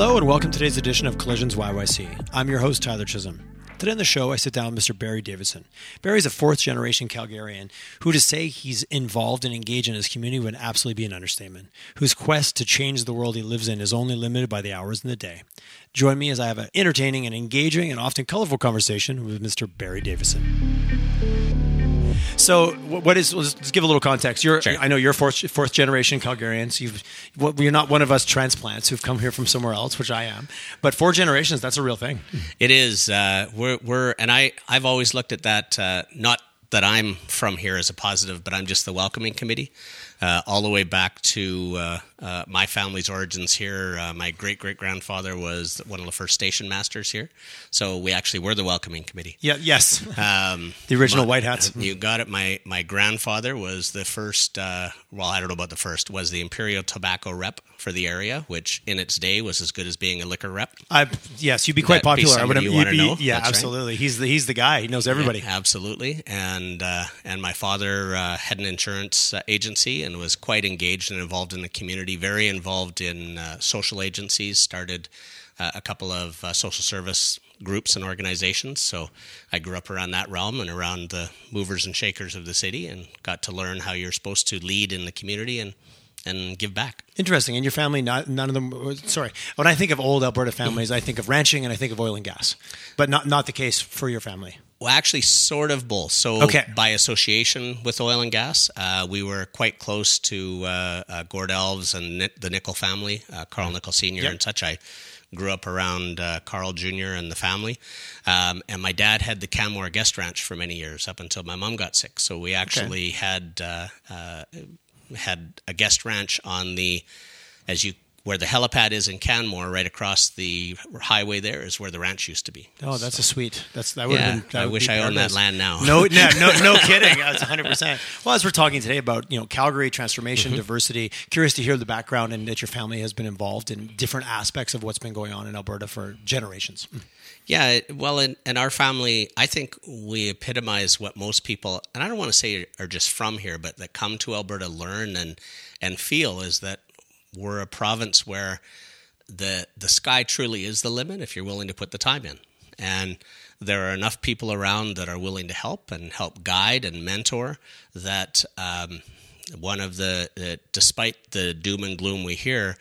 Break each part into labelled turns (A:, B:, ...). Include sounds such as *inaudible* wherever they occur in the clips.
A: Hello and welcome to today's edition of Collisions YYC. I'm your host, Tyler Chisholm. Today on the show, I sit down with Mr. Barry Davison. Barry's a fourth generation Calgarian who to say he's involved and engaged in his community would absolutely be an understatement, whose quest to change the world he lives in is only limited by the hours in the day. Join me as I have an entertaining and engaging and often colorful conversation with Mr. Barry Davison. So, what is? Let's give a little context. You're, sure. I know you're fourth, fourth generation Calgarians. You've, you're not one of us transplants who've come here from somewhere else, which I am. But four generations, that's a real thing.
B: It is. Uh, we're, we're, and I, I've always looked at that uh, not that I'm from here as a positive, but I'm just the welcoming committee uh, all the way back to uh, uh, my family's origins here. Uh, my great great grandfather was one of the first station masters here, so we actually were the welcoming committee.
A: Yeah, yes, um, the original my, white hats.
B: You got it. My my grandfather was the first. Uh, well, I don't know about the first. Was the Imperial Tobacco rep for the area, which in its day was as good as being a liquor rep.
A: I, yes, you'd be quite that popular. I would you be, know. Yeah, That's absolutely. Right. He's the he's the guy. He knows everybody.
B: Yeah, absolutely. And uh, and my father had an insurance agency and was quite engaged and involved in the community, very involved in uh, social agencies, started uh, a couple of uh, social service groups and organizations. So I grew up around that realm and around the movers and shakers of the city and got to learn how you're supposed to lead in the community and and give back.
A: Interesting. And your family, not none of them. Sorry, when I think of old Alberta families, I think of ranching and I think of oil and gas, but not not the case for your family.
B: Well, actually, sort of both. So, okay. by association with oil and gas, uh, we were quite close to uh, uh, Gord Elves and the Nickle family, uh, Carl Nickle Sr. Yep. and such. I grew up around uh, Carl Jr. and the family. Um, and my dad had the Canmore Guest Ranch for many years up until my mom got sick. So, we actually okay. had uh, had a guest ranch on the, as you where the helipad is in Canmore, right across the highway there is where the ranch used to be.
A: Oh, that's so, a sweet. That's that would yeah, have been. That
B: I wish I owned that land now.
A: No, *laughs* no, no, no kidding. That's 100. percent Well, as we're talking today about you know Calgary transformation, mm-hmm. diversity, curious to hear the background and that your family has been involved in different aspects of what's been going on in Alberta for generations.
B: Yeah, well, in, in our family, I think we epitomize what most people, and I don't want to say are just from here, but that come to Alberta learn and and feel is that we're a province where the the sky truly is the limit if you're willing to put the time in. And there are enough people around that are willing to help and help guide and mentor that um, one of the, uh, despite the doom and gloom we hear,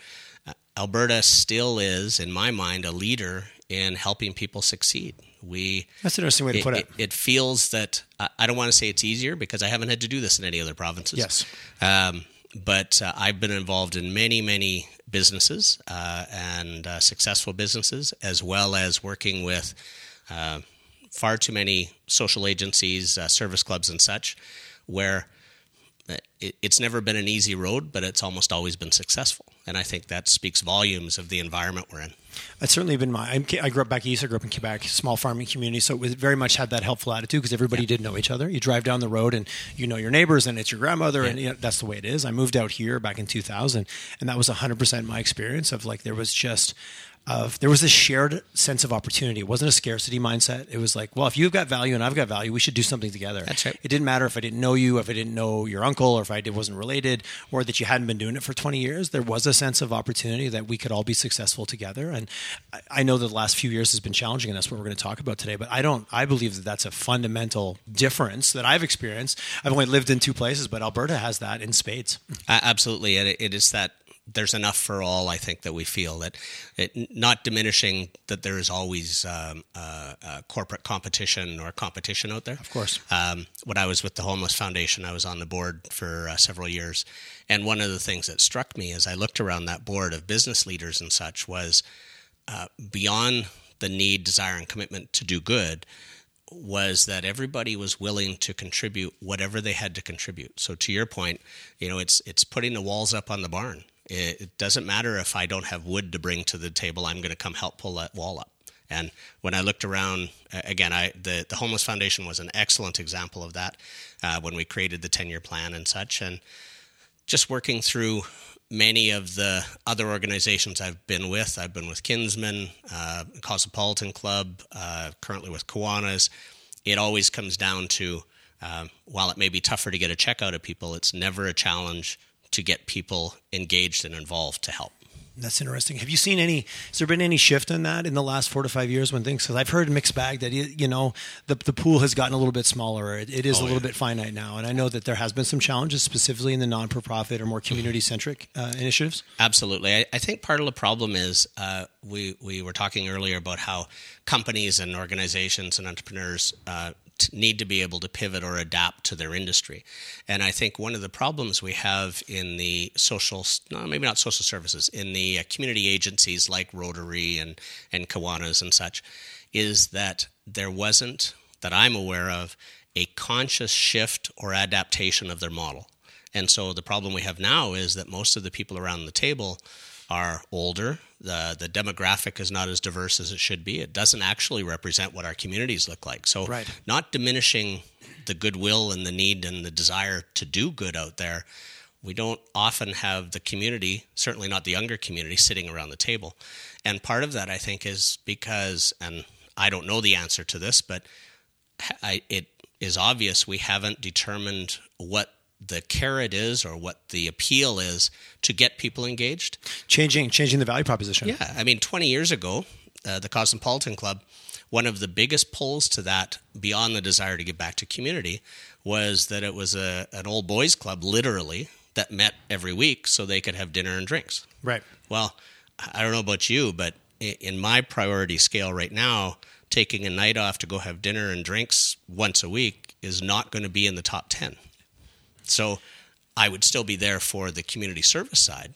B: uh, Alberta still is, in my mind, a leader in helping people succeed. We
A: that's an interesting way to
B: it,
A: put it.
B: it. It, feels that I don't want to say it's easier because I haven't had to do this in any other provinces.
A: Yes,
B: um, but uh, I've been involved in many, many businesses uh, and uh, successful businesses, as well as working with uh, far too many social agencies, uh, service clubs, and such, where it's never been an easy road, but it's almost always been successful. And I think that speaks volumes of the environment we're in.
A: That's certainly been my. I grew up back east. I grew up in Quebec, small farming community, so it was very much had that helpful attitude because everybody yeah. did know each other. You drive down the road and you know your neighbors, and it's your grandmother, yeah. and you know, that's the way it is. I moved out here back in 2000, and that was 100 percent my experience of like there was just of there was this shared sense of opportunity. It wasn't a scarcity mindset. It was like, well, if you've got value and I've got value, we should do something together.
B: That's right.
A: It didn't matter if I didn't know you, if I didn't know your uncle, or if I wasn't related, or that you hadn't been doing it for 20 years. There was a sense of opportunity that we could all be successful together. And I know that the last few years has been challenging, and that's what we're going to talk about today. But I don't. I believe that that's a fundamental difference that I've experienced. I've only lived in two places, but Alberta has that in spades.
B: Uh, absolutely, it is that there's enough for all. I think that we feel that it, not diminishing that there is always um, uh, uh, corporate competition or competition out there.
A: Of course.
B: Um, when I was with the Homeless Foundation, I was on the board for uh, several years, and one of the things that struck me as I looked around that board of business leaders and such was uh, beyond the need, desire, and commitment to do good was that everybody was willing to contribute whatever they had to contribute. So to your point, you know, it's it's putting the walls up on the barn. It doesn't matter if I don't have wood to bring to the table. I'm going to come help pull that wall up. And when I looked around, again, I, the, the Homeless Foundation was an excellent example of that uh, when we created the 10 year plan and such. And just working through many of the other organizations I've been with, I've been with Kinsmen, uh, Cosmopolitan Club, uh, currently with Kiwanis. It always comes down to uh, while it may be tougher to get a check out of people, it's never a challenge to get people engaged and involved to help.
A: That's interesting. Have you seen any? Has there been any shift in that in the last four to five years when things? Because I've heard mixed bag that you know the the pool has gotten a little bit smaller. It, it is oh, a little yeah. bit finite now, and I know that there has been some challenges specifically in the non for profit or more community centric uh, initiatives.
B: Absolutely, I, I, think part of the problem is uh, we we were talking earlier about how companies and organizations and entrepreneurs uh, need to be able to pivot or adapt to their industry. And I think one of the problems we have in the social, no, maybe not social services, in the uh, community agencies like Rotary and, and Kiwanis and such, is that there wasn't, that I'm aware of, a conscious shift or adaptation of their model. And so the problem we have now is that most of the people around the table are older. The the demographic is not as diverse as it should be. It doesn't actually represent what our communities look like. So right. not diminishing the goodwill and the need and the desire to do good out there. We don't often have the community, certainly not the younger community, sitting around the table. And part of that, I think, is because, and I don't know the answer to this, but I, it is obvious we haven't determined what the carrot is or what the appeal is to get people engaged.
A: Changing changing the value proposition.
B: Yeah, I mean, 20 years ago, uh, the Cosmopolitan Club, one of the biggest pulls to that, beyond the desire to get back to community, was that it was a an old boys club, literally, that met every week so they could have dinner and drinks.
A: Right.
B: Well, I don't know about you, but in my priority scale right now, taking a night off to go have dinner and drinks once a week is not going to be in the top 10. So I would still be there for the community service side,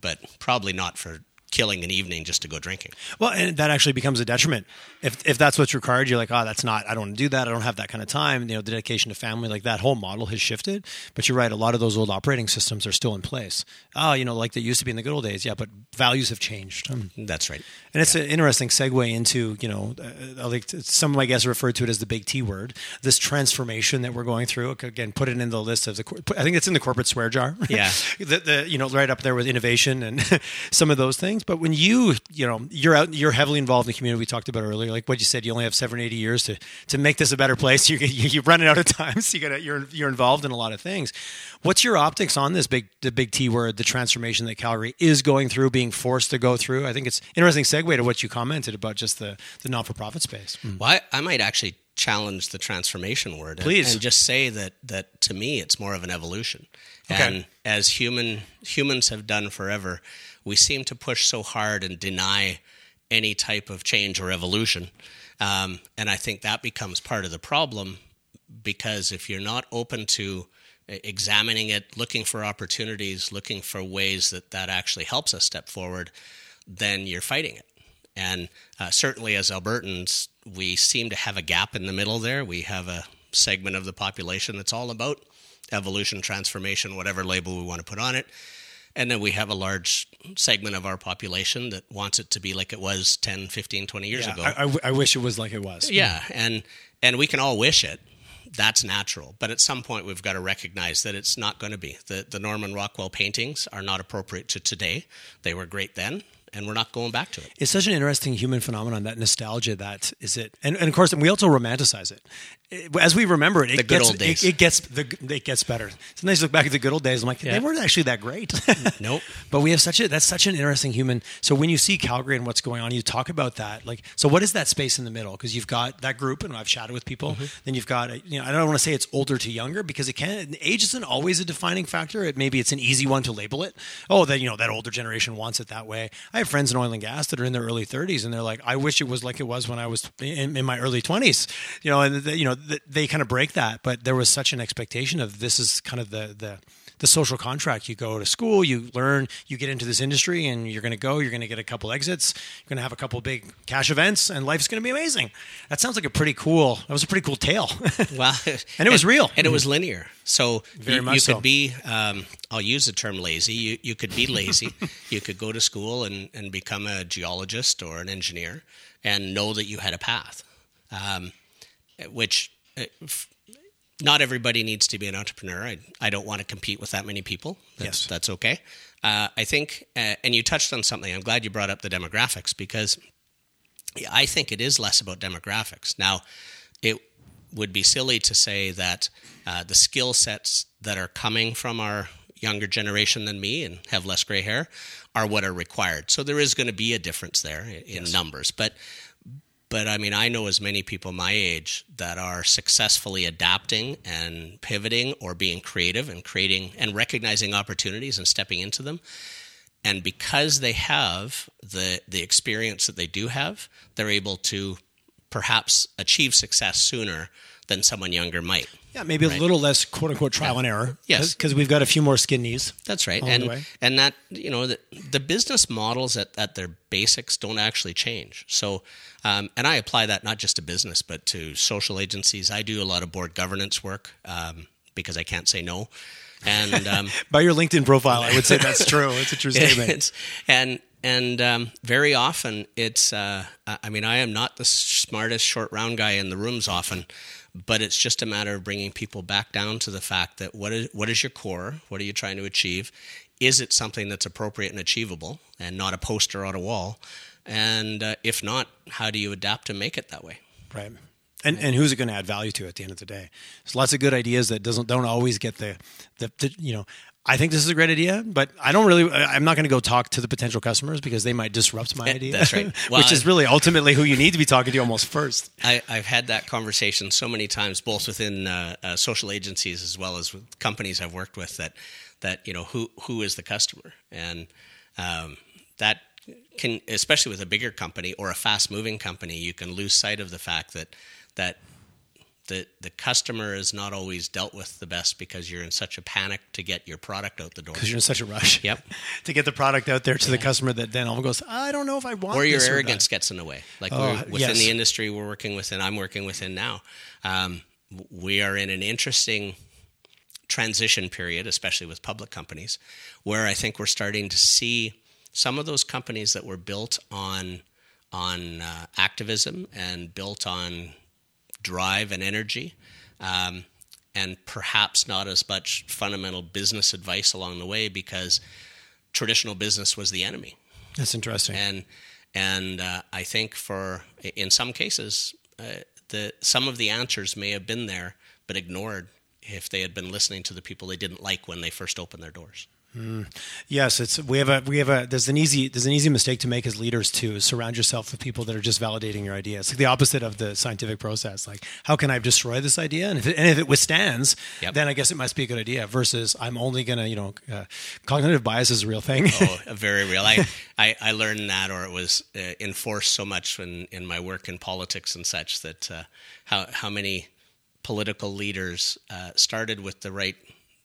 B: but probably not for killing an evening just to go drinking.
A: Well, and that actually becomes a detriment. If if that's what's required, you're like, oh, that's not. I don't want to do that. I don't have that kind of time. You know, dedication to family, like that whole model has shifted. But you're right. A lot of those old operating systems are still in place. Oh, you know, like they used to be in the good old days. Yeah, but values have changed.
B: Um, that's right.
A: And it's yeah. an interesting segue into you know, uh, like some of my guests refer to it as the big T word. This transformation that we're going through. Again, put it in the list of the. I think it's in the corporate swear jar.
B: Yeah. *laughs*
A: the, the you know right up there with innovation and *laughs* some of those things. But when you, you know, you're out, you're heavily involved in the community we talked about earlier. Like what you said, you only have 780 years to to make this a better place. *laughs* You you, are running out of time, so you got you're you're involved in a lot of things. What's your optics on this big the big T word, the transformation that Calgary is going through, being forced to go through? I think it's interesting segue to what you commented about just the the not for profit space.
B: Mm. Well, I, I might actually challenge the transformation word
A: Please.
B: And, and, just say that that to me it's more of an evolution. Okay. And as human humans have done forever, we seem to push so hard and deny any type of change or evolution. Um, and I think that becomes part of the problem because if you're not open to examining it, looking for opportunities, looking for ways that that actually helps us step forward, then you're fighting it. And uh, certainly as Albertans, we seem to have a gap in the middle there. We have a segment of the population that's all about evolution, transformation, whatever label we want to put on it. And then we have a large segment of our population that wants it to be like it was 10, 15, 20 years
A: yeah,
B: ago.
A: I, I, I, wish it was like it was.
B: Yeah. And, and we can all wish it. That's natural. But at some point, we've got to recognize that it's not going to be. The, the Norman Rockwell paintings are not appropriate to today. They were great then and we're not going back to it.
A: It's such an interesting human phenomenon that nostalgia that is it, and, and of course we also romanticize it as we remember it, it
B: the
A: gets,
B: it,
A: it, gets the it gets better. Sometimes you look back at the good old days. I'm like, yeah. they weren't actually that great. *laughs*
B: nope.
A: But we have such a that's such an interesting human. So when you see Calgary and what's going on, you talk about that. Like, so what is that space in the middle? Because you've got that group, and I've chatted with people. Mm-hmm. Then you've got you know I don't want to say it's older to younger because it can age isn't always a defining factor. It maybe it's an easy one to label it. Oh, that you know that older generation wants it that way. I have friends in oil and gas that are in their early 30s, and they're like, I wish it was like it was when I was in, in my early 20s. You know, and the, you know they kind of break that, but there was such an expectation of this is kind of the the the social contract. You go to school, you learn, you get into this industry, and you're going to go. You're going to get a couple exits. You're going to have a couple big cash events, and life's going to be amazing. That sounds like a pretty cool. That was a pretty cool tale. *laughs*
B: well,
A: and it was real,
B: and it was linear. So
A: Very
B: you,
A: much
B: you
A: so.
B: could be. Um, I'll use the term lazy. You you could be lazy. *laughs* you could go to school and and become a geologist or an engineer, and know that you had a path. Um, which uh, not everybody needs to be an entrepreneur. I, I don't want to compete with that many people. That's,
A: yes.
B: That's okay. Uh, I think, uh, and you touched on something. I'm glad you brought up the demographics because I think it is less about demographics. Now, it would be silly to say that uh, the skill sets that are coming from our younger generation than me and have less gray hair are what are required. So there is going to be a difference there in yes. numbers, but but I mean, I know as many people my age that are successfully adapting and pivoting or being creative and creating and recognizing opportunities and stepping into them. And because they have the the experience that they do have, they're able to perhaps achieve success sooner than someone younger might.
A: Yeah, maybe right? a little less quote unquote trial yeah. and error.
B: Yes,
A: because we've got a few more skin knees.
B: That's right, and and that you know the, the business models at, at their basics don't actually change. So, um, and I apply that not just to business but to social agencies. I do a lot of board governance work um, because I can't say no. And um, *laughs*
A: by your LinkedIn profile, I would say that's true. It's a true *laughs* statement.
B: and and um, very often it's. Uh, I mean, I am not the smartest short round guy in the rooms often, but it's just a matter of bringing people back down to the fact that what is what is your core? What are you trying to achieve? Is it something that's appropriate and achievable, and not a poster on a wall? And uh, if not, how do you adapt to make it that way?
A: Right. And, and who's it going to add value to at the end of the day? There's lots of good ideas that doesn't don't always get the, the, the you know I think this is a great idea, but I don't really. I'm not going to go talk to the potential customers because they might disrupt my idea.
B: That's right. *laughs*
A: Well, which is really ultimately who you need to be talking to almost first.
B: I, have had that conversation so many times, both within uh, uh, social agencies as well as with companies I've worked with. That that you know who who is the customer, and um, that can, especially with a bigger company or a fast moving company, you can lose sight of the fact that that the the customer is not always dealt with the best because you're in such a panic to get your product out the door.
A: Because you're in such a rush.
B: Yep. *laughs*
A: to get the product out there to yeah. the customer that then all goes, I don't know if I want.
B: Or your arrogance or gets in the way. Like oh, within yes. the industry we're working within, I'm working within now. Um, we are in an interesting transition period, especially with public companies, where I think we're starting to see some of those companies that were built on on uh, activism and built on drive and energy, um, and perhaps not as much fundamental business advice along the way because traditional business was the enemy.
A: That's interesting.
B: And and uh, I think for in some cases, uh, the some of the answers may have been there but ignored if they had been listening to the people they didn't like when they first opened their doors.
A: Mm. Yes, it's we have a we have a there's an easy there's an easy mistake to make as leaders too. Surround yourself with people that are just validating your idea. It's like the opposite of the scientific process. Like, how can I destroy this idea? And if it, and if it withstands, yep. then I guess it must be a good idea. Versus, I'm only gonna you know, uh, cognitive bias is a real thing.
B: oh, *laughs* very real. I, I, I learned that, or it was uh, enforced so much in in my work in politics and such that uh, how how many political leaders uh, started with the right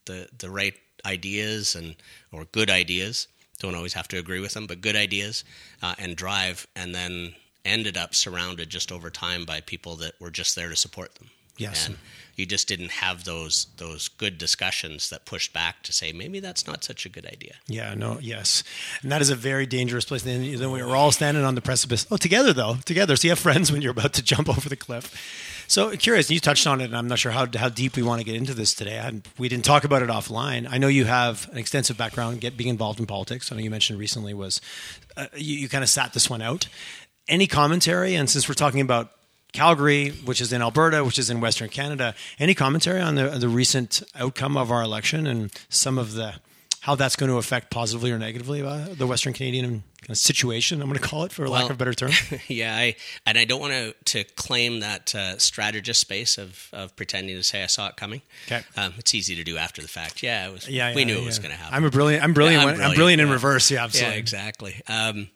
B: the the right ideas and or good ideas. Don't always have to agree with them, but good ideas uh, and drive, and then ended up surrounded just over time by people that were just there to support them.
A: Yes.
B: And you just didn't have those those good discussions that pushed back to say maybe that's not such a good idea.
A: Yeah, no, yes, and that is a very dangerous place. then we were all standing on the precipice. Oh, together though, together. So you have friends when you're about to jump over the cliff. So curious, you touched on it, and I'm not sure how, how deep we want to get into this today. I, we didn't talk about it offline. I know you have an extensive background get, being involved in politics. I know you mentioned recently was uh, you, you kind of sat this one out. Any commentary? And since we're talking about Calgary, which is in Alberta, which is in Western Canada, any commentary on the the recent outcome of our election and some of the how that's going to affect positively or negatively uh, the Western Canadian kind of situation. I'm going to call it for well, lack of a better term. *laughs*
B: yeah, I, and I don't want to to claim that uh, strategist space of of pretending to say I saw it coming.
A: Okay,
B: um, it's easy to do after the fact. Yeah, it was. Yeah, yeah we knew yeah. it was going to happen.
A: I'm a brilliant. I'm brilliant. I'm, brilliant, I'm brilliant in reverse. Yeah, absolutely.
B: Yeah, exactly. Um,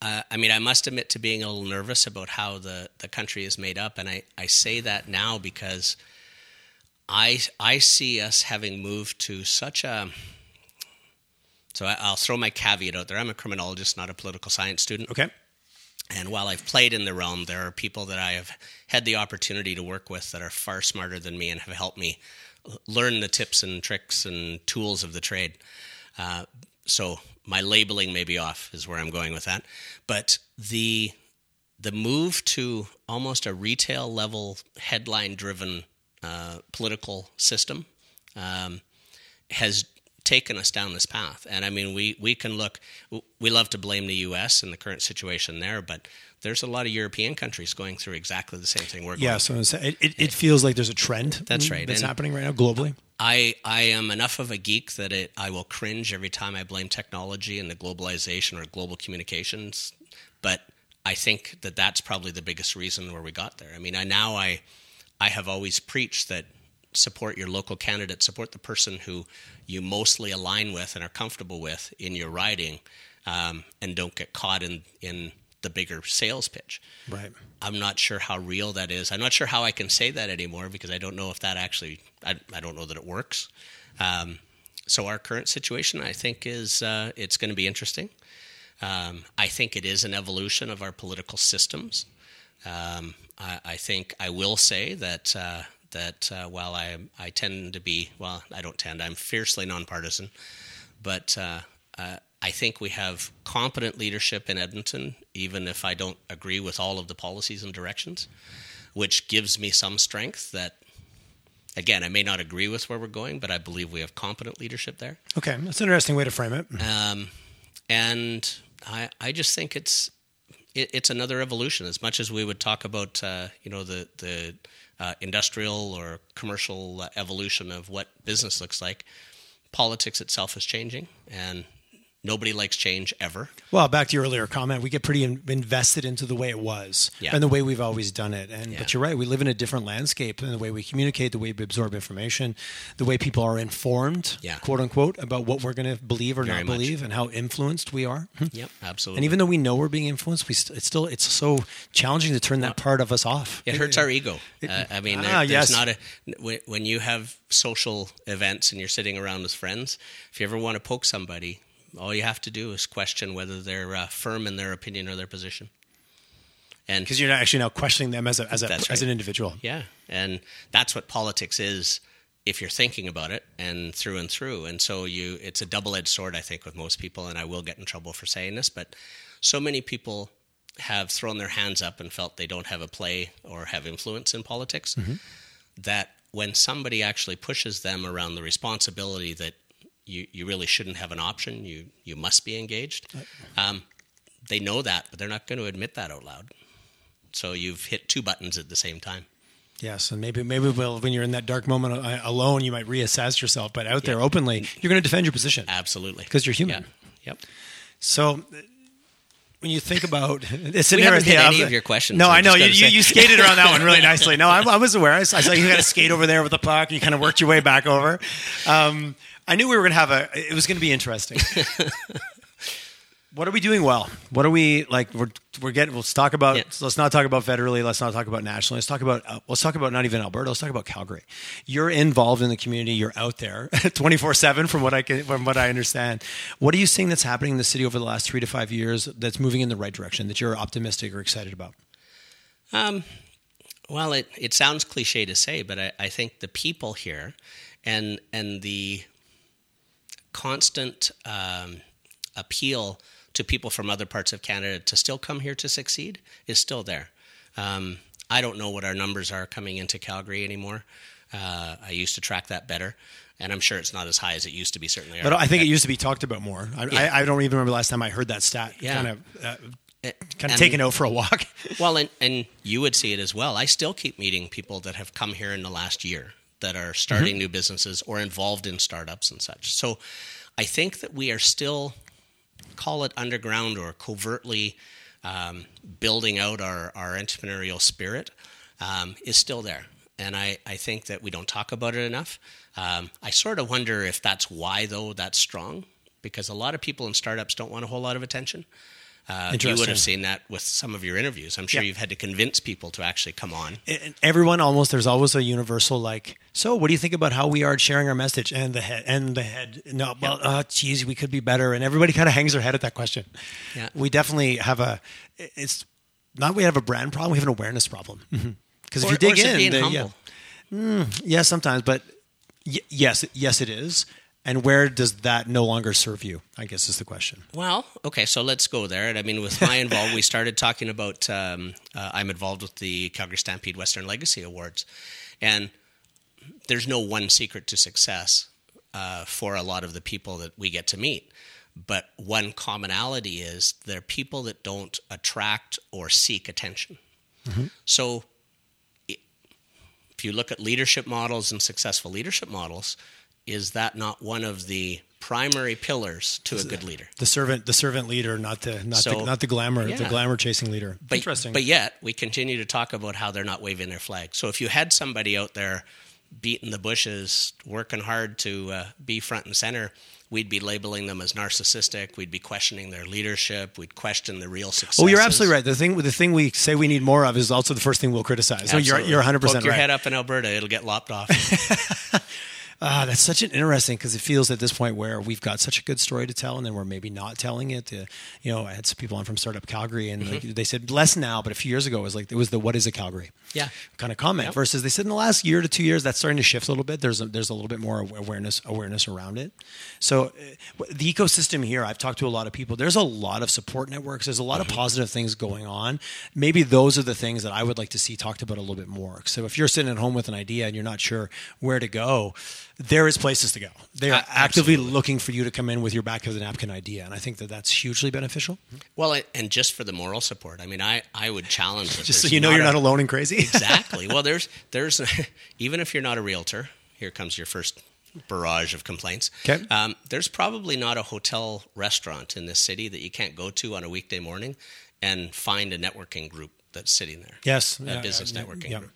B: uh, I mean, I must admit to being a little nervous about how the, the country is made up, and I, I say that now because I I see us having moved to such a so I, will throw my caveat out there. I'm a criminologist, not a political science student.
A: Okay.
B: And while I've played in the realm, there are people that I have had the opportunity to work with that are far smarter than me and have helped me learn the tips and tricks and tools of the trade. Uh, so my labeling may be off, is where I'm going with that. But the the move to almost a retail level, headline driven uh, political system um, has taken us down this path. And I mean, we, we can look, we love to blame the U.S. and the current situation there, but there's a lot of European countries going through exactly the same thing we're going
A: yeah, so it, it, it feels like there's a trend
B: That's right.
A: that's
B: And-
A: happening right now globally.
B: I, I am enough of a geek that it, I will cringe every time I blame technology and the globalization or global communications. But I think that that's probably the biggest reason where we got there. I mean, I now I I have always preached that support your local candidate, support the person who you mostly align with and are comfortable with in your riding, um, and don't get caught in in the bigger sales pitch.
A: Right.
B: I'm not sure how real that is. I'm not sure how I can say that anymore because I don't know if that actually. I, I don't know that it works. Um, so our current situation, I think, is uh, it's going to be interesting. Um, I think it is an evolution of our political systems. Um, I, I think I will say that uh, that uh, while I I tend to be well, I don't tend. I'm fiercely nonpartisan, but uh, uh, I think we have competent leadership in Edmonton, even if I don't agree with all of the policies and directions, which gives me some strength that. Again, I may not agree with where we're going, but I believe we have competent leadership there.
A: Okay, that's an interesting way to frame it.
B: Um, and I, I just think it's it, it's another evolution. As much as we would talk about, uh, you know, the the uh, industrial or commercial evolution of what business looks like, politics itself is changing, and nobody likes change ever.
A: Well, back to your earlier comment, we get pretty in, invested into the way it was
B: Yeah.
A: and the way we've always done it. And
B: Yeah.
A: but you're right, we live in a different landscape in the way we communicate, the way we absorb information, the way people are informed,
B: Yeah.
A: quote unquote, about what we're going to believe or
B: Very
A: not
B: much.
A: believe, and how influenced we are.
B: Yep, absolutely.
A: And even though we know we're being influenced, we st- it's still it's so challenging to turn that part of us off.
B: It hurts our ego. Uh, I mean, there,
A: Ah,
B: there's
A: yes.
B: not a when you have social events and you're sitting around with friends. If you ever want to poke somebody, all you have to do is question whether they're uh, firm in their opinion or their position. And
A: because you're not actually now questioning them as a, as a,
B: That's
A: as an individual.
B: yeah, and that's what politics is if you're thinking about it and through and through. And so you, it's a double-edged sword, I think, with most people. And I will get in trouble for saying this, but so many people have thrown their hands up and felt they don't have a play or have influence in politics that when somebody actually pushes them around the responsibility that you, you really shouldn't have an option, you you must be engaged. Um, they know that, but they're not going to admit that out loud. So you've hit two buttons at the same time.
A: Yes, and maybe maybe well, when you're in that dark moment uh, alone, you might reassess yourself. But out there openly, you're going to defend your position.
B: Absolutely,
A: because you're human.
B: Yeah. Yep.
A: So uh, when you think about *laughs* it's
B: We
A: an
B: haven't hit
A: yeah,
B: any of your questions,
A: No, I know you, you, you skated around that one really *laughs* nicely. No, I, I was aware. I saw, you got to skate over there with the puck. And you kind of worked your way back over. Um, I knew we were going to have a. It was going to be interesting. *laughs* what are we doing well? What are we like? We're we're getting. Let's talk about.
B: Yeah.
A: Let's not talk about federally. Let's not talk about nationally. Let's talk about. Uh, let's talk about not even Alberta. Let's talk about Calgary. You're involved in the community. You're out there *laughs* 24 seven. From what I can, from what I understand, what are you seeing that's happening in the city over the last three to five years that's moving in the right direction that you're optimistic or excited about?
B: Um, well, it, it sounds cliche to say, but I, I think the people here and and the constant um, appeal to people from other parts of Canada to still come here to succeed is still there. Um, I don't know what our numbers are coming into Calgary anymore. Uh, I used to track that better, and I'm sure it's not as high as it used to be. Certainly,
A: But I think it used to be talked about more. I,
B: Yeah.
A: I, I don't even remember the last time I heard that stat.
B: Yeah.
A: Kind of, uh, kind of
B: And-
A: taken out for a walk. *laughs*
B: Well, and, and you would see it as well. I still keep meeting people that have come here in the last year that are starting new businesses or involved in startups and such. So I think that we are still, call it underground or covertly um, building out our, our entrepreneurial spirit, um, is still there. And I, I think that we don't talk about it enough. Um, I sort of wonder if that's why, though, that's strong, because a lot of people in startups don't want a whole lot of attention. Uh, you would have seen that with some of your interviews. I'm sure
A: Yeah.
B: you've had to convince people to actually come on.
A: and everyone almost there's always a universal like so what do you think about how we are sharing our message and the head and the head no well uh geez we could be better and everybody kind of hangs their head at that question
B: Yeah.
A: we definitely have a it's not we have a brand problem we have an awareness problem because if
B: Or-
A: you dig in the-
B: humble?
A: yeah, Mm, yeah sometimes but y- yes yes it is and where does that no longer serve you i guess is the question
B: Well, okay, so let's go there. And I mean, with my involved, we started talking about. Um, uh, I'm involved with the Calgary Stampede Western Legacy Awards, and there's no one secret to success. uh, for a lot of the people that we get to meet. But one commonality is they're people that don't attract or seek attention. Mm-hmm. So if you look at leadership models and successful leadership models, is that not one of the primary pillars to a good leader?
A: The servant, the servant leader, not the not so, the not the glamour, yeah. the glamour chasing leader.
B: But,
A: Interesting.
B: But yet we continue to talk about how they're not waving their flag. So if you had somebody out there beating the bushes, working hard to uh, be front and center, we'd be labeling them as narcissistic. We'd be questioning their leadership. We'd question the real success.
A: Oh, you're absolutely right. The thing, the thing we say we need more of is also the first thing we'll criticize. So you're, you're 100 percent right.
B: your head up in Alberta, it'll get lopped off. *laughs*
A: Ah, that's such an interesting because it feels at this point where we've got such a good story to tell, and then we're maybe not telling it. Uh, you know, I had some people on from Startup Calgary, and mm-hmm. like, they said less now, but a few years ago it was like it was the "What is a Calgary?"
B: Yeah,
A: kind of comment. Yep. Versus they said in the last year to two years that's starting to shift a little bit. There's a, there's a little bit more awareness awareness around it. So uh, the ecosystem here, I've talked to a lot of people. There's a lot of support networks. There's a lot mm-hmm. of positive things going on. Maybe those are the things that I would like to see talked about a little bit more. So if you're sitting at home with an idea and you're not sure where to go there is places to go. They are uh, actively looking for you to come in with your back of the napkin idea, and I think that that's hugely beneficial.
B: Well, and just for the moral support, I mean, I, I would challenge *laughs*
A: just so you know you're a, not alone and crazy. *laughs*
B: exactly. Well, there's there's *laughs* even if you're not a realtor, here comes your first barrage of complaints.
A: Okay.
B: Um, there's probably not a hotel restaurant in this city that you can't go to on a weekday morning and find a networking group that's sitting there.
A: Yes,
B: a yeah, business networking yeah. group.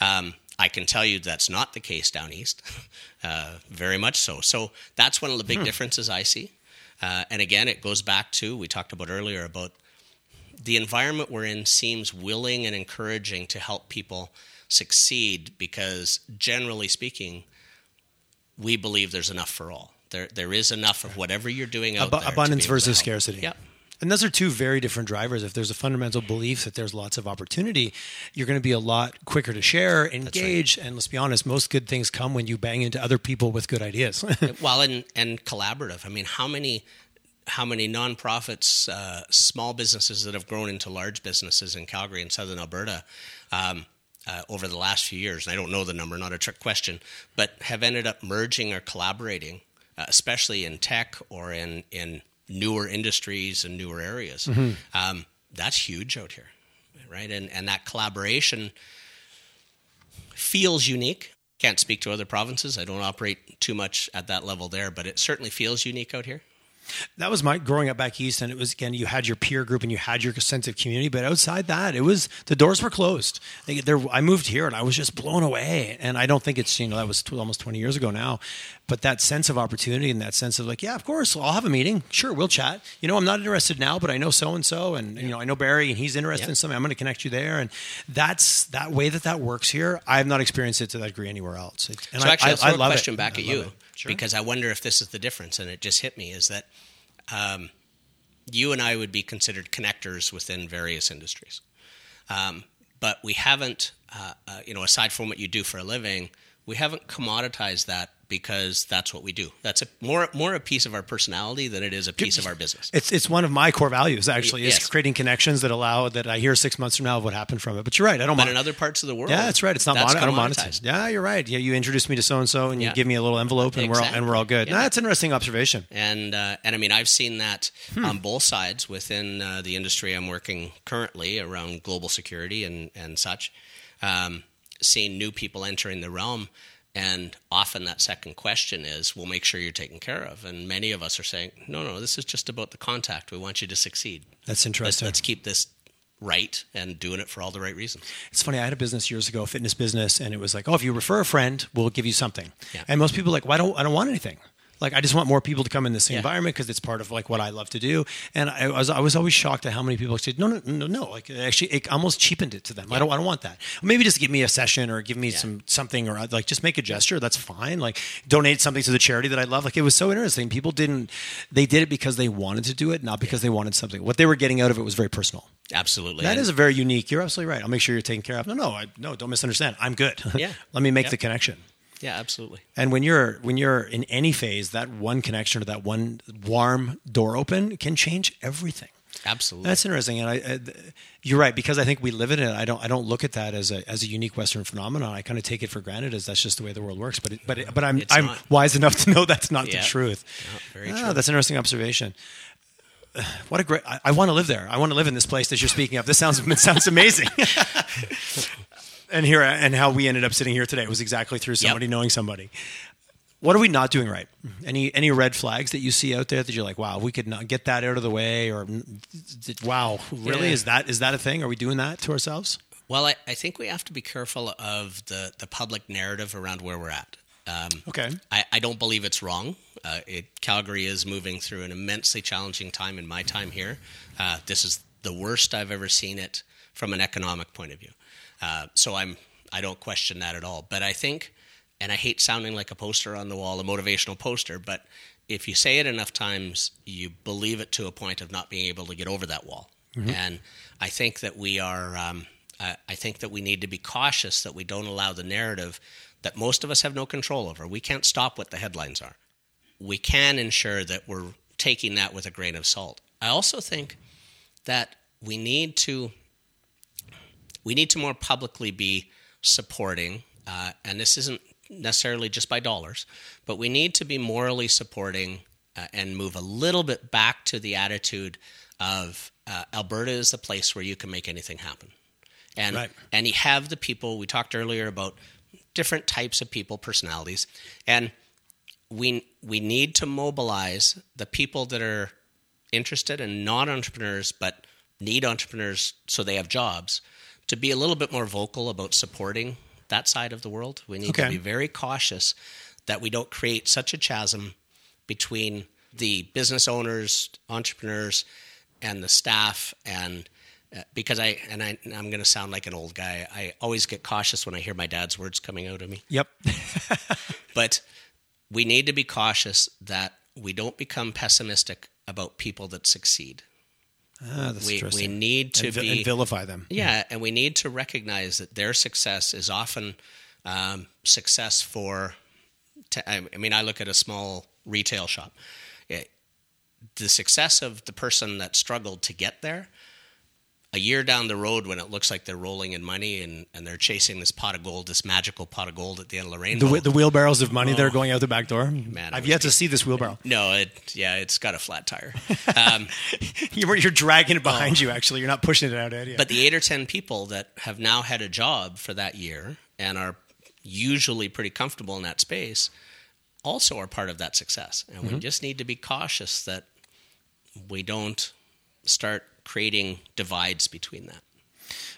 B: Um, I can tell you that's not the case down east, *laughs* uh, very much so. So that's one of the big hmm. differences I see. Uh, and again, it goes back to we talked about earlier about the environment we're in seems willing and encouraging to help people succeed because generally speaking, we believe there's enough for all. There, there is enough of whatever you're doing out Ab-
A: there. Abundance versus scarcity.
B: Yeah,
A: and those are two very different drivers. If there's a fundamental belief that there's lots of opportunity, you're going to be a lot quicker to share, engage, right. and let's be honest, most good things come when you bang into other people with good ideas. *laughs*
B: well, and and collaborative. I mean, how many how many nonprofits, uh, small businesses that have grown into large businesses in Calgary and Southern Alberta um, uh, over the last few years, and I don't know the number, not a trick question, but have ended up merging or collaborating, uh, especially in tech or in in newer industries and newer areas. Mm-hmm. Um, that's huge out here, right? And and that collaboration feels unique. Can't speak to other provinces. I don't operate too much at that level there, but it certainly feels unique out here.
A: That was my growing up back east, and it was again you had your peer group and you had your sense of community, but outside that, it was the doors were closed. There, I moved here and I was just blown away, and I don't think it's you know that was almost twenty years ago now, but that sense of opportunity and that sense of like yeah, of course I'll have a meeting, sure we'll chat. You know I'm not interested now, but I know so and so, and you know I know Barry and he's interested yeah. in something. I'm going to connect you there, and that's that way that that works here. I have not experienced it to that degree anywhere else.
B: and so actually, I, I, I love question it. back at you sure. because I wonder if this is the difference, and it just hit me is that um, you and I would be considered connectors within various industries. Um, but we haven't, uh, uh, you know, aside from what you do for a living, we haven't commoditized that because that's what we do. That's a more more a piece of our personality than it is a piece of our business.
A: It's it's one of my core values actually yes. is creating connections that allow that I hear six months from now of what happened from it. But you're right, I don't.
B: But mon- in other parts of the world,
A: yeah, that's right. It's not mon- I don't monetize. Yeah, you're right. Yeah, you introduce me to so and so, and you give me a little envelope, and exactly. we're all, and we're all good. Yeah. No, that's an interesting observation.
B: And uh, and I mean, I've seen that hmm. on both sides within uh, the industry I'm working currently around global security and and such. Um, seeing new people entering the realm and often that second question is, we'll make sure you're taken care of. And many of us are saying, no, no, this is just about the contact. We want you to succeed.
A: That's interesting.
B: Let's, let's keep this right and doing it for all the right reasons.
A: It's funny. I had a business years ago, a fitness business, and it was like, oh, if you refer a friend, we'll give you something. Yeah. And most people are like, well, don't, I don't want anything. Like I just want more people to come in this yeah. environment because it's part of like what I love to do. And I was I was always shocked at how many people said no no no no like actually it almost cheapened it to them. Yeah. I don't I don't want that. Maybe just give me a session or give me yeah. some something or like just make a gesture. That's fine. Like donate something to the charity that I love. Like it was so interesting. People didn't they did it because they wanted to do it, not because they wanted something. What they were getting out of it was very personal.
B: Absolutely.
A: That and is a very unique. You're absolutely right. I'll make sure you're taken care of. No, no, I, no. Don't misunderstand. I'm good.
B: Yeah. *laughs*
A: Let me make the connection.
B: Yeah, absolutely.
A: And when you're when you're in any phase, that one connection or that one warm door open can change everything.
B: Absolutely.
A: That's interesting, and I, I, you're right because I think we live in it. I don't, I don't look at that as a as a unique Western phenomenon. I kind of take it for granted as that's just the way the world works. But it, but it, but I'm
B: It's
A: I'm
B: not.
A: wise enough to know that's not
B: Yeah.
A: the truth.
B: Yeah, very
A: Ah,
B: true.
A: That's an interesting observation. What a great! I, I want to live there. I want to live in this place that you're speaking of. This sounds *laughs* sounds amazing. *laughs* and here and how we ended up sitting here today was exactly through somebody knowing somebody. What are we not doing right? Any any red flags that you see out there that you're like, wow, we could not get that out of the way, or wow, really
B: Yeah.
A: is that is that a thing? Are we doing that to ourselves?
B: Well, I, I think we have to be careful of the, the public narrative around where we're at. Um,
A: Okay.
B: I, I don't believe it's wrong. Uh, it, Calgary is moving through an immensely challenging time in my time here. Uh, this is the worst I've ever seen it from an economic point of view. Uh, so I'm I don't question that at all. But I think, and I hate sounding like a poster on the wall, a motivational poster, but if you say it enough times, you believe it to a point of not being able to get over that wall. And I think that we are. Um, I I think that we need to be cautious that we don't allow the narrative that most of us have no control over. We can't stop what the headlines are. We can ensure that we're taking that with a grain of salt. I also think that we need to we need to more publicly be supporting, uh, and this isn't necessarily just by dollars, but we need to be morally supporting uh, and move a little bit back to the attitude of uh, Alberta is the place where you can make anything happen, and
A: Right.
B: and you have the people we talked earlier about different types of people, personalities, and we we need to mobilize the people that are interested and not entrepreneurs but need entrepreneurs so they have jobs to be a little bit more vocal about supporting that side of the world. We need
A: Okay.
B: to be very cautious that we don't create such a chasm between the business owners, entrepreneurs, and the staff and uh, because I and I, I'm going to sound like an old guy. I always get cautious when I hear my dad's words coming out of me.
A: Yep. *laughs* *laughs*
B: But we need to be cautious that we don't become pessimistic about people that succeed.
A: Ah, that's
B: We, we need to
A: and,
B: be
A: and vilify them.
B: yeah, and we need to recognize that their success is often um, success for. I mean, I look at a small retail shop. It, the success of the person that struggled to get there, a year down the road when it looks like they're rolling in money and, and they're chasing this pot of gold, this magical pot of gold at the end of the
A: The,
B: rainbow.
A: whe- the wheelbarrows of money that are
B: Oh.
A: going out the back door.
B: Man,
A: I've yet to see this wheelbarrow.
B: no, it yeah, it's got a flat tire. *laughs* Um,
A: You're, you're dragging it behind you. Actually, you're not pushing it out at you.
B: But the eight or ten people that have now had a job for that year and are usually pretty comfortable in that space also are part of that success. And
A: Mm-hmm.
B: we just need to be cautious that we don't start creating divides between that.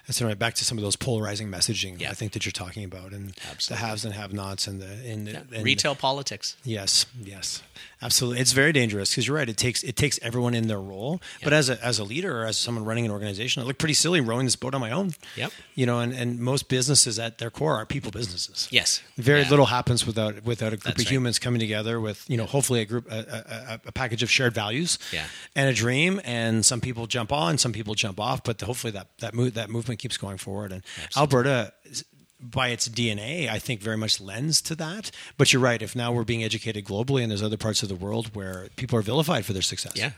A: That's right. Back to some of those polarizing messaging.
B: Yeah.
A: I think that you're talking about, and
B: Absolutely.
A: the haves and have-nots, and the in the
B: Yeah. Retail politics.
A: Yes, yes, absolutely. It's very dangerous because you're right. It takes it takes everyone in their role. But as a as a leader or as someone running an organization, I look pretty silly rowing this boat on my own.
B: Yep.
A: You know, and, and most businesses at their core are people businesses.
B: Yes.
A: Very
B: Yeah.
A: little happens without without a group
B: That's
A: of
B: right.
A: humans coming together with you know hopefully a group a, a, a, package of shared values
B: Yeah.
A: and a dream. And some people jump on, some people jump off, but hopefully that that move that movement keeps going forward. And Alberta. By its DNA, I think very much lends to that. But you're right. If now we're being educated globally, and there's other parts of the world where people are vilified for their success,
B: Yeah.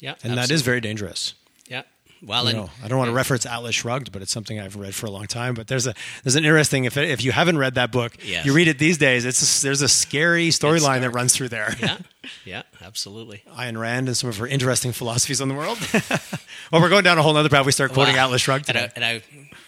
B: Yeah.
A: and that is very dangerous.
B: Yeah. Well,
A: You
B: and
A: know, I don't want to reference Atlas Shrugged, but it's something I've read for a long time. But there's a there's an interesting if if you haven't read that book,
B: Yes.
A: you read it these days. It's a, there's a scary storyline that runs through there.
B: yeah. Yeah. Absolutely.
A: Ayn Rand and some of her interesting philosophies on the world. *laughs* well, we're going down a whole other path. We start quoting
B: Well,
A: Atlas Shrugged
B: And I, and I,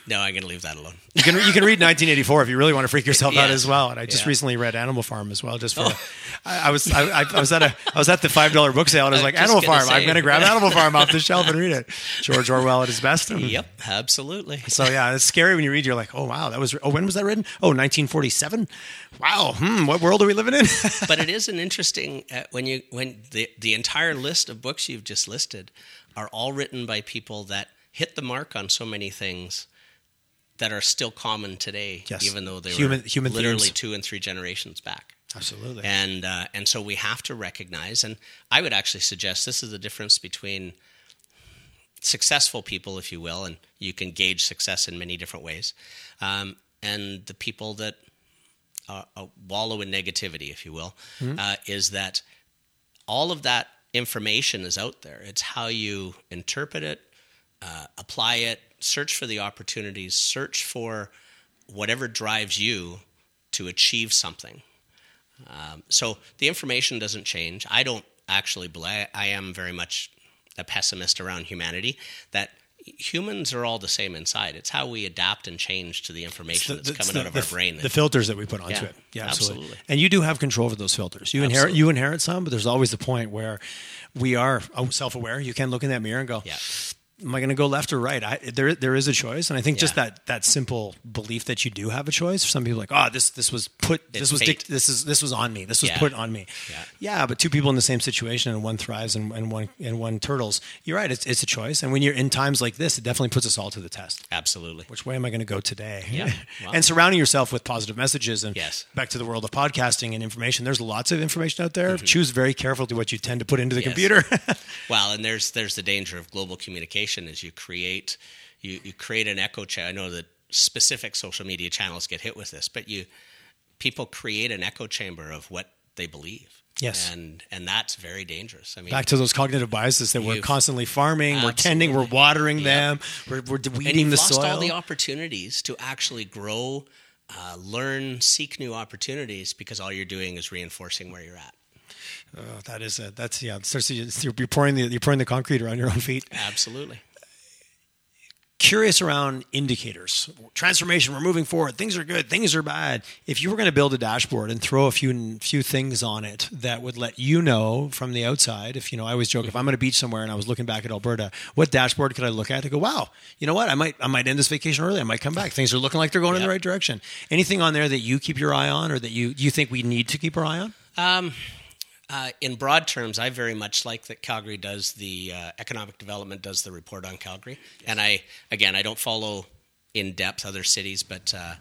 B: no, I'm going to leave that alone.
A: You can you can read 1984 if you really want to freak yourself out as well. And I just
B: Yeah.
A: recently read Animal Farm as well. Just for
B: Oh.
A: I, I was I, I, was at a I was at the five dollar book sale and I was
B: I
A: like Animal Farm. I'm going to grab Animal Farm off the *laughs* shelf and read it. George Orwell at his best.
B: Yep. Absolutely.
A: So yeah, it's scary when you read. You're like, oh wow, that was. Oh, when was that written? Oh, 1947. Wow. Hmm. What world are we living in? *laughs*
B: but it is an interesting uh, when you when the the entire list of books you've just listed are all written by people that hit the mark on so many things that are still common today,
A: Yes.
B: even though they
A: Human-
B: were
A: human
B: literally
A: themes.
B: two and three generations back.
A: Absolutely.
B: And uh, and so we have to recognize, and I would actually suggest this is the difference between successful people, if you will, and you can gauge success in many different ways, um, and the people that uh, uh, wallow in negativity, if you will, uh, is that all of that information is out there. It's how you interpret it, uh, apply it, search for the opportunities, search for whatever drives you to achieve something. Um, so the information doesn't change. I don't actually believe, I am very much a pessimist around humanity that humans are all the same inside. It's how we adapt and change to the information the, that's coming
A: the,
B: out of
A: the,
B: our brain.
A: The filters that we put onto
B: yeah,
A: it. Yeah, absolutely.
B: absolutely.
A: And you do have control over those filters. You
B: absolutely.
A: inherit you inherit some, but there's always the point where we are self-aware. You can look in that mirror and go,
B: yeah
A: am I going to go left or right? I, there, there is a choice, and I think yeah. just that that simple belief that you do have a choice. Some people are like, oh, this this was put,
B: it's
A: this was dic- this is this was on me, this was
B: yeah.
A: put on me.
B: Yeah.
A: yeah, but two people in the same situation, and one thrives, and, and one and one turtles. You're right. It's it's a choice, and when you're in times like this, it definitely puts us all to the test.
B: Absolutely.
A: Which way am I going to go today?
B: Yeah. Wow. *laughs*
A: and surrounding yourself with positive messages, and
B: yes.
A: back to the world of podcasting and information. There's lots of information out there. Mm-hmm. Choose very carefully what you tend to put into the
B: yes.
A: computer. *laughs*
B: well, and there's there's the danger of global communication as you create you, you create an echo chamber. I know that specific social media channels get hit with this, but you people create an echo chamber of what they believe.
A: Yes,
B: and and that's very dangerous. I mean,
A: back to those cognitive biases that we're constantly farming, absolutely. we're tending, we're watering yep. them, we're, we're weeding the
B: lost
A: soil.
B: all the opportunities to actually grow, uh, learn, seek new opportunities because all you're doing is reinforcing where you're at.
A: Oh, that is a, that's yeah. You're pouring the you're pouring the concrete around your own feet.
B: Absolutely.
A: Curious around indicators. Transformation we're moving forward. Things are good things are bad. If you were going to build a dashboard and throw a few few things on it that would let you know from the outside if you know i always joke if i'm on a beach somewhere and i was looking back at alberta what dashboard could i look at to go wow you know what? I might i might end this vacation early. I might come back. Things are looking like they're going yep. in the right direction. Anything on there that you keep your eye on or that you you think we need to keep our eye on?
B: Um, uh, in broad terms, I very much like that Calgary does the uh, economic development does the report on Calgary, yes. and I again I don't follow in depth other cities, but uh,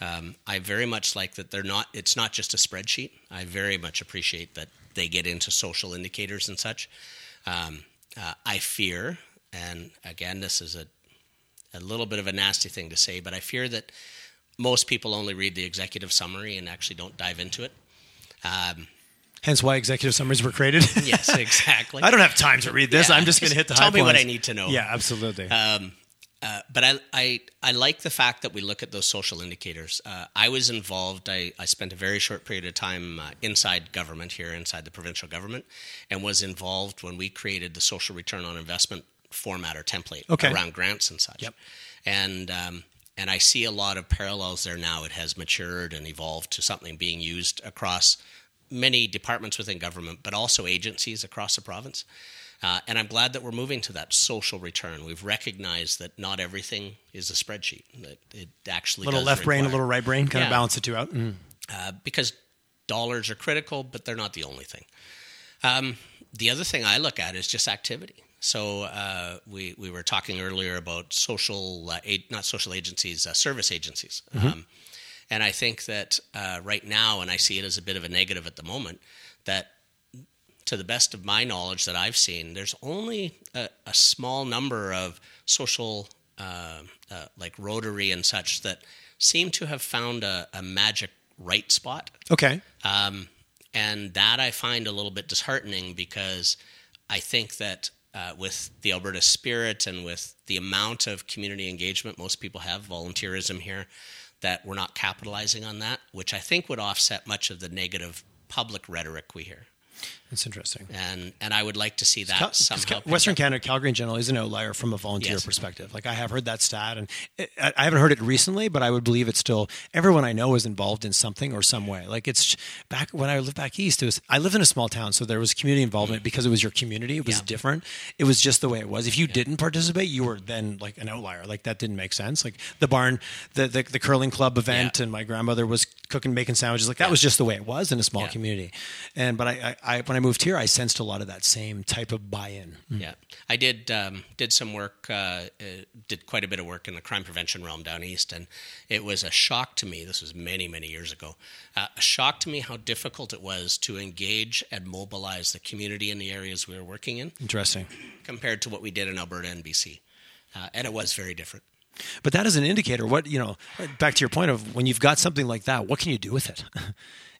B: um, I very much like that they're not. It's not just a spreadsheet. I very much appreciate that they get into social indicators and such. Um, uh, I fear, and again, this is a a little bit of a nasty thing to say, but I fear that most people only read the executive summary and actually don't dive into it. Um,
A: Hence why executive summaries were created. *laughs*
B: yes, exactly. *laughs*
A: I don't have time to read this. Yeah, I'm just going to hit the
B: Tell
A: me
B: what I need to know.
A: Yeah, absolutely.
B: Um, uh, but I, I, I like the fact that we look at those social indicators. Uh, I was involved. I, I spent a very short period of time uh, inside government here, inside the provincial government, and was involved when we created the social return on investment format or template
A: okay.
B: around grants and such.
A: Yep.
B: And um, and I see a lot of parallels there now. It has matured and evolved to something being used across many departments within government, but also agencies across the province. Uh, and I'm glad that we're moving to that social return. We've recognized that not everything is a spreadsheet. That it actually
A: a little left
B: require,
A: brain, a little right brain, kind
B: yeah.
A: of balance the two out. Mm.
B: Uh, because dollars are critical, but they're not the only thing. Um, the other thing I look at is just activity. So uh, we we were talking earlier about social, uh, aid, not social agencies, uh, service agencies. Mm-hmm. Um, and I think that uh, right now, and I see it as a bit of a negative at the moment, that to the best of my knowledge that I've seen, there's only a, a small number of social, uh, uh, like Rotary and such, that seem to have found a, a magic right spot.
A: Okay.
B: Um, and that I find a little bit disheartening because I think that uh, with the Alberta spirit and with the amount of community engagement most people have, volunteerism here, that we're not capitalizing on that, which I think would offset much of the negative public rhetoric we hear.
A: That's interesting.
B: And and I would like to see that Cal- somehow.
A: Western Canada, Calgary in general, is an outlier from a volunteer
B: yes.
A: perspective. Like I have heard that stat, and it, I haven't heard it recently, but I would believe it's still everyone I know is involved in something or some way. Like it's back when I lived back east. It was I lived in a small town, so there was community involvement mm. because it was your community. It was
B: yeah.
A: different. It was just the way it was. If you yeah. didn't participate, you were then like an outlier. Like that didn't make sense. Like the barn, the the, the curling club event,
B: yeah.
A: and my grandmother was cooking, making sandwiches. Like that was just the way it was in a small community. And but I, I, I when I moved here, I sensed a lot of that same type of buy-in.
B: Mm. Yeah, I did um, did some work, uh, uh, did quite a bit of work in the crime prevention realm down east, and it was a shock to me. This was many many years ago. Uh, a shock to me how difficult it was to engage and mobilize the community in the areas we were working in.
A: Interesting,
B: compared to what we did in Alberta and BC, uh, and it was very different.
A: But that is an indicator. What you know, back to your point of when you've got something like that, what can you do with it? *laughs*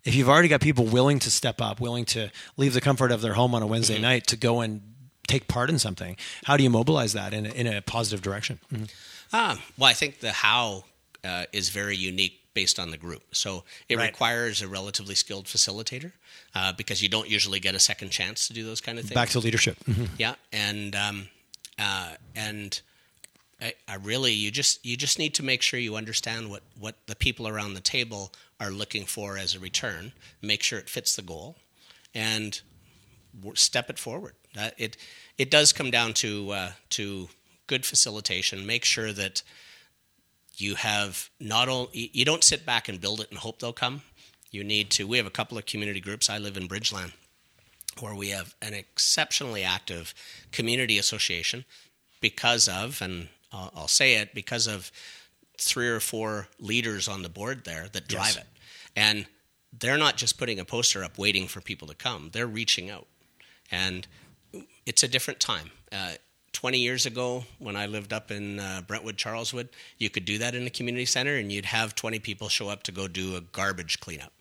A: if you've already got people willing to step up, willing to leave the comfort of their home on a Wednesday mm-hmm. night to go and take part in something, how do you mobilize that in a, in a positive direction? Mm-hmm.
B: Um, well, I think the how uh, is very unique based on the group. So it right. requires a relatively skilled facilitator uh, because you don't usually get a second chance to do those kind of things.
A: Back to leadership.
B: Mm-hmm. Yeah, and um, uh, and I, I, really you just you just need to make sure you understand what what the people around the table are looking for as a return. Make sure it fits the goal, and step it forward. Uh, it it does come down to uh, to good facilitation. Make sure that you have not only you don't sit back and build it and hope they'll come. You need to. We have a couple of community groups. I live in Bridgeland, where we have an exceptionally active community association because of, and I'll, I'll say it because of three or four leaders on the board there that drive yes. it, and they're not just putting a poster up waiting for people to come. They're reaching out, and it's a different time. Uh, 20 years ago, when I lived up in uh, Brentwood, Charleswood, you could do that in a community center and you'd have 20 people show up to go do a garbage cleanup.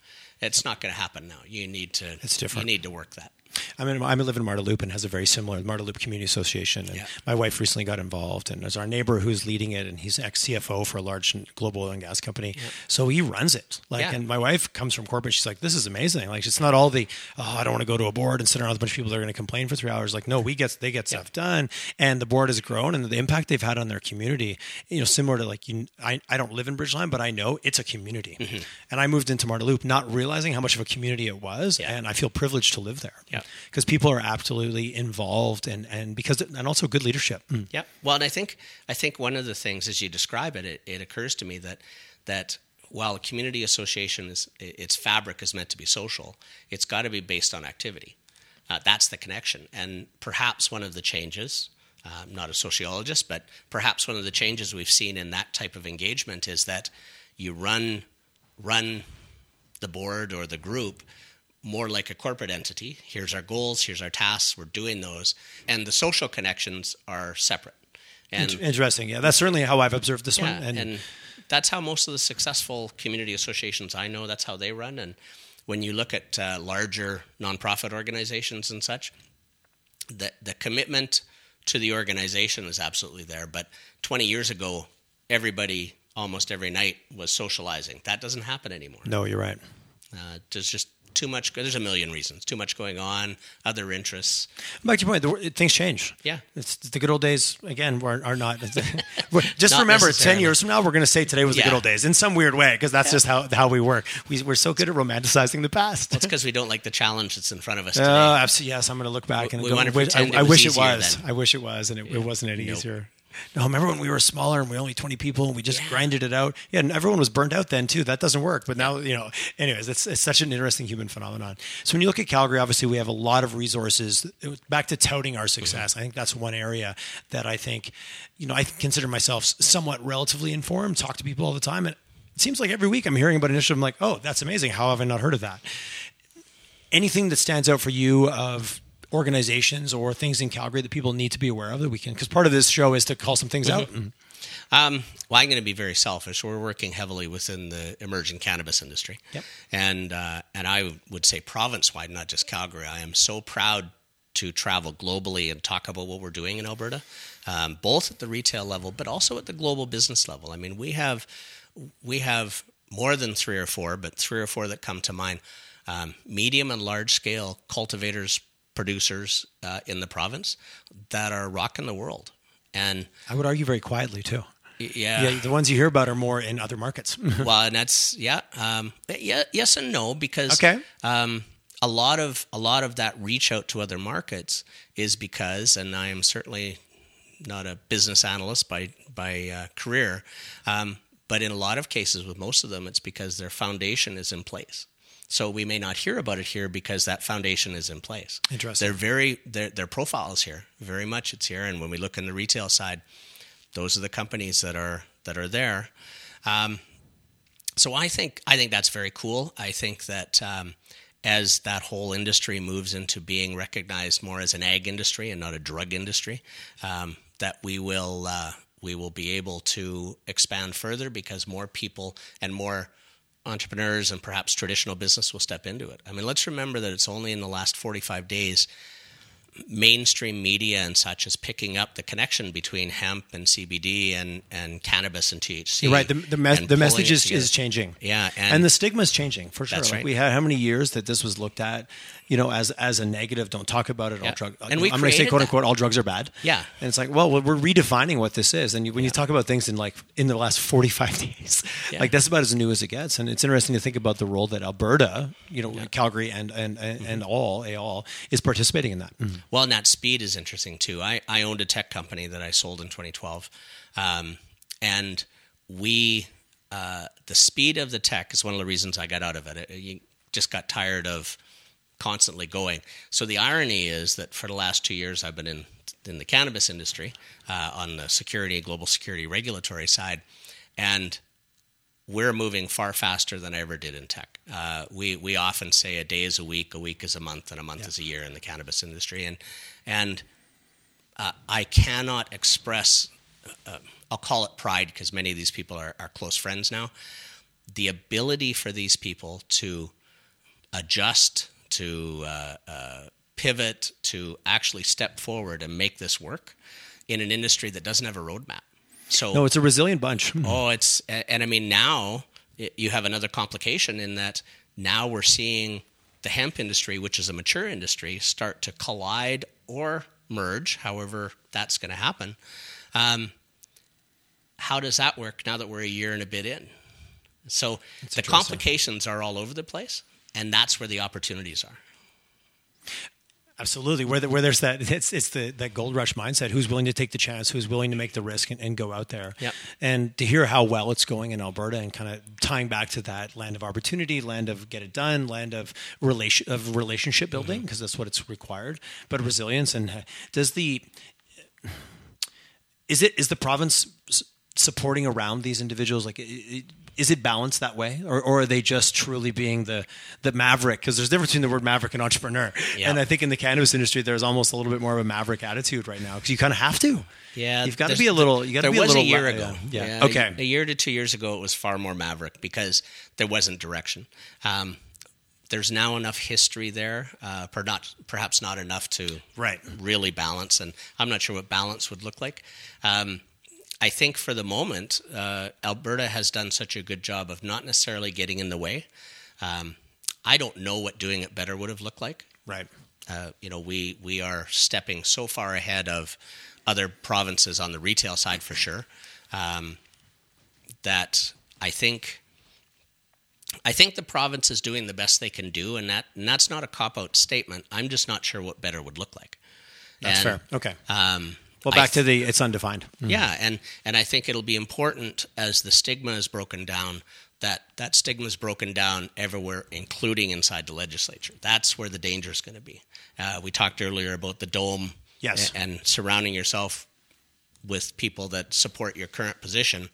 B: It's not going to happen now. You need to.
A: It's different.
B: You need to work that.
A: I mean, I'm live in Marda Loop and has a very similar Marda Loop Community Association. And yeah. my wife recently got involved, and there's our neighbor who's leading it, and he's ex CFO for a large global oil and gas company. Yeah. So he runs it. Like, yeah. and my wife comes from corporate. She's like, "This is amazing. Like, it's not all the oh, I don't want to go to a board and sit around with a bunch of people that are going to complain for three hours. Like, no, we get they get stuff done, and the board has grown, and the impact they've had on their community. You know, similar to like you, I I don't live in Bridgeland, but I know it's a community, mm-hmm. and I moved into Marda Loop not realizing how much of a community it was, and I feel privileged to live there.
B: Yeah,
A: because people are absolutely involved and and because and also good leadership.
B: Mm. Yeah. Well, and I think I think one of the things as you describe it, it, it occurs to me that that while a community association is its fabric is meant to be social, it's got to be based on activity. Uh, that's the connection, and perhaps one of the changes. I'm not a sociologist, but perhaps one of the changes we've seen in that type of engagement is that you run run the board or the group more like a corporate entity. Here's our goals, here's our tasks, we're doing those. And the social connections are separate.
A: And Interesting. Yeah, that's certainly how I've observed this
B: yeah,
A: one.
B: And, and that's how most of the successful community associations I know, that's how they run. And when you look at uh, larger nonprofit organizations and such, the, the commitment to the organization is absolutely there. But 20 years ago, everybody almost every night was socializing. That doesn't happen anymore.
A: No, you're right.
B: Uh, there's just too much. There's a million reasons. Too much going on. Other interests.
A: Back to your point, the, things change.
B: Yeah,
A: it's the good old days again. Are, are not. *laughs* just not remember, ten years from now, we're going to say today was yeah. the good old days in some weird way because that's yeah. just how how we work. We, we're so good at romanticizing the past.
B: Well, it's because we don't like the challenge that's in front of us.
A: Oh, uh, absolutely. Yes, I'm going to look back we, and we go, I, I, wish it was. Then. I wish it was, and it, yeah. it wasn't any nope. easier. No, remember when we were smaller and we were only 20 people and we just yeah. grinded it out? Yeah, and everyone was burned out then too. That doesn't work. But now, you know, anyways, it's, it's such an interesting human phenomenon. So when you look at Calgary, obviously we have a lot of resources. Back to touting our success, mm-hmm. I think that's one area that I think, you know, I consider myself somewhat relatively informed, talk to people all the time. And it seems like every week I'm hearing about an initiative. I'm like, oh, that's amazing. How have I not heard of that? Anything that stands out for you of organizations or things in Calgary that people need to be aware of that we can? Because part of this show is to call some things mm-hmm. out. Mm-hmm.
B: Um, well, I'm going to be very selfish. We're working heavily within the emerging cannabis industry,
A: yep.
B: and uh, and I would say province wide, not just Calgary. I am so proud to travel globally and talk about what we're doing in Alberta, um, both at the retail level, but also at the global business level. I mean, we have we have more than three or four, but three or four that come to mind. Um, medium and large scale cultivators, producers uh, in the province that are rocking the world. And
A: I would argue very quietly too.
B: Yeah,
A: yeah. The ones you hear about are more in other markets. *laughs*
B: well, and that's yeah, um, yeah, yes and no because
A: okay.
B: Um, a lot of a lot of that reach out to other markets is because, and I am certainly not a business analyst by by uh, career, um, but in a lot of cases, with most of them, it's because their foundation is in place. So we may not hear about it here because that foundation is in place.
A: Interesting.
B: They're very their their profile is here. Very much it's here. And when we look in the retail side, those are the companies that are that are there. Um, so I think I think that's very cool. I think that um, as that whole industry moves into being recognized more as an ag industry and not a drug industry, um, that we will uh, we will be able to expand further because more people and more entrepreneurs and perhaps traditional business will step into it. I mean, let's remember that it's only in the last 45 days mainstream media and such is picking up the connection between hemp and CBD and, and cannabis and THC.
A: You're right. The, the, the message is, is changing.
B: Yeah.
A: And, and, the stigma is changing for sure. Like
B: right.
A: we had how many years that this was looked at, you know, as as a negative. Don't talk about it.
B: Yeah.
A: All drug.
B: And we
A: I'm going to say quote unquote all drugs are bad.
B: Yeah.
A: And it's like, well, we're redefining what this is. And you, when you talk about things in like in the last 45 *laughs* days,
B: Yeah.
A: like that's about as new as it gets. And it's interesting to think about the role that Alberta, you know, Calgary and and and, and
B: Mm-hmm.
A: all all is participating in that.
B: Well, and that speed is interesting too. I, I owned a tech company that I sold in 2012. Um, and we, uh, the speed of the tech is one of the reasons I got out of it. it. You just got tired of constantly going. So the irony is that for the last two years, I've been in, in the cannabis industry uh, on the security, global security regulatory side. And we're moving far faster than I ever did in tech. Uh, we we often say a day is a week, a week is a month, and a month is a year in the cannabis industry, and and uh, I cannot express. Uh, I'll call it pride because many of these people are, are close friends now. The ability for these people to adjust, to uh, uh, pivot, to actually step forward and make this work in an industry that doesn't have a roadmap. So
A: No, it's a resilient bunch.
B: Oh, it's and and I mean now it, you have another complication in that now we're seeing the hemp industry, which is a mature industry, start to collide or merge, however that's going to happen. Um, how does that work now that we're a year and a bit in? So the complications are all over the place, and that's where the opportunities are.
A: Absolutely. Where, the, where there's that, it's, it's the that gold rush mindset. Who's willing to take the chance? Who's willing to make the risk and, and go out there?
B: Yep.
A: And to hear how well it's going in Alberta and kind of tying back to that land of opportunity, land of get it done, land of relation of relationship building because that's what it's required. But resilience and uh, does the is it is the province supporting around these individuals like is it balanced that way or, or are they just truly being the the maverick because there's a difference between the word maverick and entrepreneur
B: Yeah.
A: and i think in the cannabis industry there's almost a little bit more of a maverick attitude right now because you kind of have to
B: Yeah,
A: you've got to be a little you got to
B: there
A: be a
B: was
A: little
B: a year
A: la-
B: ago.
A: yeah, yeah.
B: a-
A: okay
B: a, year to two years ago, it was far more maverick because there wasn't direction. Um, there's now enough history there, uh, per not, perhaps not enough to
A: Right.
B: really balance, and I'm not sure what balance would look like. Um, I think for the moment, uh, Alberta has done such a good job of not necessarily getting in the way. Um, I don't know what doing it better would have looked like
A: right
B: uh, you know, we we are stepping so far ahead of other provinces on the retail side for sure um, that I think I think the province is doing the best they can do, and that and that's not a cop out statement. I'm just not sure what better would look like.
A: that's
B: And,
A: fair okay
B: Um,
A: well back to the it's undefined
B: yeah, and and I think it'll be important as the stigma is broken down that that stigma is broken down everywhere, including inside the legislature. That's where the danger is going to be. Uh, we talked earlier about the dome,
A: Yes.
B: a- and, surrounding yourself with people that support your current position.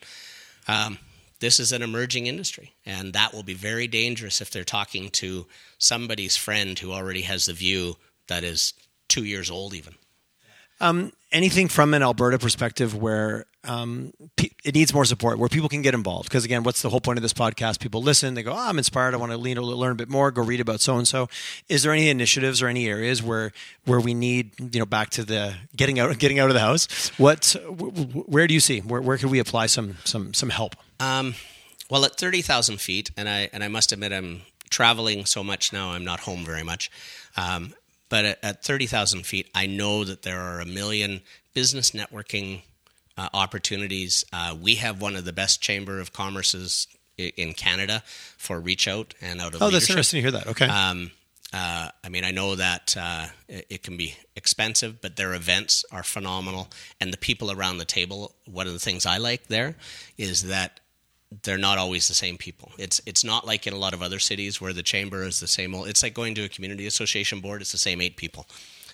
B: Um, this is an emerging industry, and that will be very dangerous if they're talking to somebody's friend who already has the view that is two years old, even.
A: Anything from an Alberta perspective where um, it needs more support, where people can get involved. Because again, what's the whole point of this podcast? People listen, they go, oh, "I'm inspired. I want to learn a bit more. Go read about so and so." Is there any initiatives or any areas where where we need, you know, back to the getting out, getting out of the house? What, wh- wh- where do you see where where could we apply some some some help?
B: Um, well, at thirty thousand feet, and I and I must admit I'm traveling so much now. I'm not home very much. Um, but at, at thirty thousand feet, I know that there are a million business networking uh, opportunities. Uh, we have one of the best chamber of commerces i- in Canada for reach out and out of
A: Oh, that's interesting to hear that. Okay,
B: Um, uh, I mean, I know that uh, it, it can be expensive, but their events are phenomenal, and the people around the table. One of the things I like there is that they're not always the same people. It's it's not like in a lot of other cities where the chamber is the same old. It's like going to a community association board. It's the same eight people.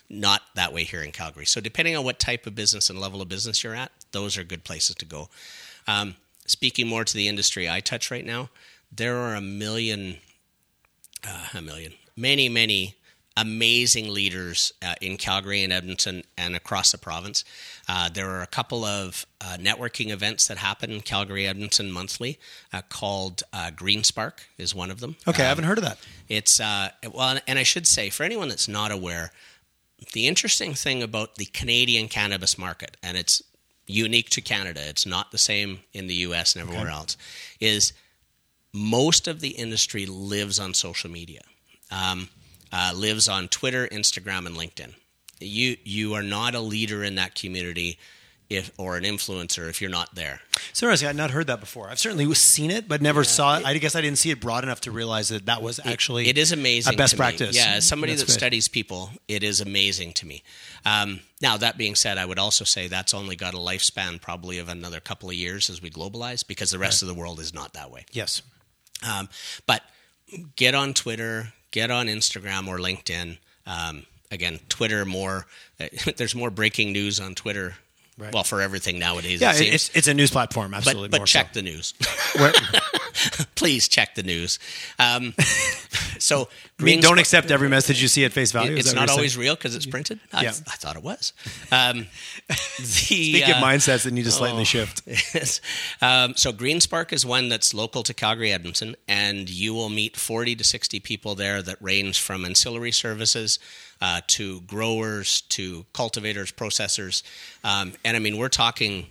B: Not that way here in Calgary. So depending on what type of business and level of business you're at, those are good places to go. Um, speaking more to the industry I touch right now, there are a million uh, a million, many, many amazing leaders uh, in Calgary and Edmonton and across the province. Uh, there are a couple of uh, networking events that happen in Calgary, Edmonton monthly uh, called uh, Green Spark is one of them.
A: Okay, I
B: Um,
A: haven't heard of that.
B: it's uh, well, and I should say for anyone that's not aware, the interesting thing about the Canadian cannabis market, and it's unique to Canada, it's not the same in the U.S. and everywhere else, is most of the industry lives on social media, um, uh, lives on Twitter, Instagram, and LinkedIn. You you are not a leader in that community. If, or an influencer if you're not there.
A: So interesting. I'd not heard that before. I've certainly seen it, but never saw it. I guess I didn't see it broad enough to realize that that was actually
B: it is amazing
A: a best
B: to me.
A: practice.
B: Yeah, as somebody
A: That's
B: that studies people, it is amazing to me. Um, now that being said, I would also say that's only got a lifespan probably of another couple of years as we globalize, because the rest of the world is not that way.
A: Yes.
B: Um, but get on Twitter, get on Instagram or LinkedIn. Um, again, Twitter more. *laughs* there's more breaking news on Twitter.
A: Right.
B: Well, for everything nowadays,
A: Yeah,
B: it seems.
A: it's it's a news platform. Absolutely.
B: but but check
A: so.
B: the news. *laughs* Please check the news. Um, *laughs* so,
A: I mean, don't accept every message you see at face value.
B: It's not always
A: saying?
B: real because it's printed. I,
A: Yeah.
B: I thought it was. *laughs* Um, the,
A: Speaking of
B: uh,
A: mindsets that need to slightly
B: oh.
A: shift.
B: Yes. Um, so Green Spark is one that's local to Calgary, Edmonton, and you will meet 40 to 60 people there that range from ancillary services uh, to growers to cultivators, processors, um, and I mean we're talking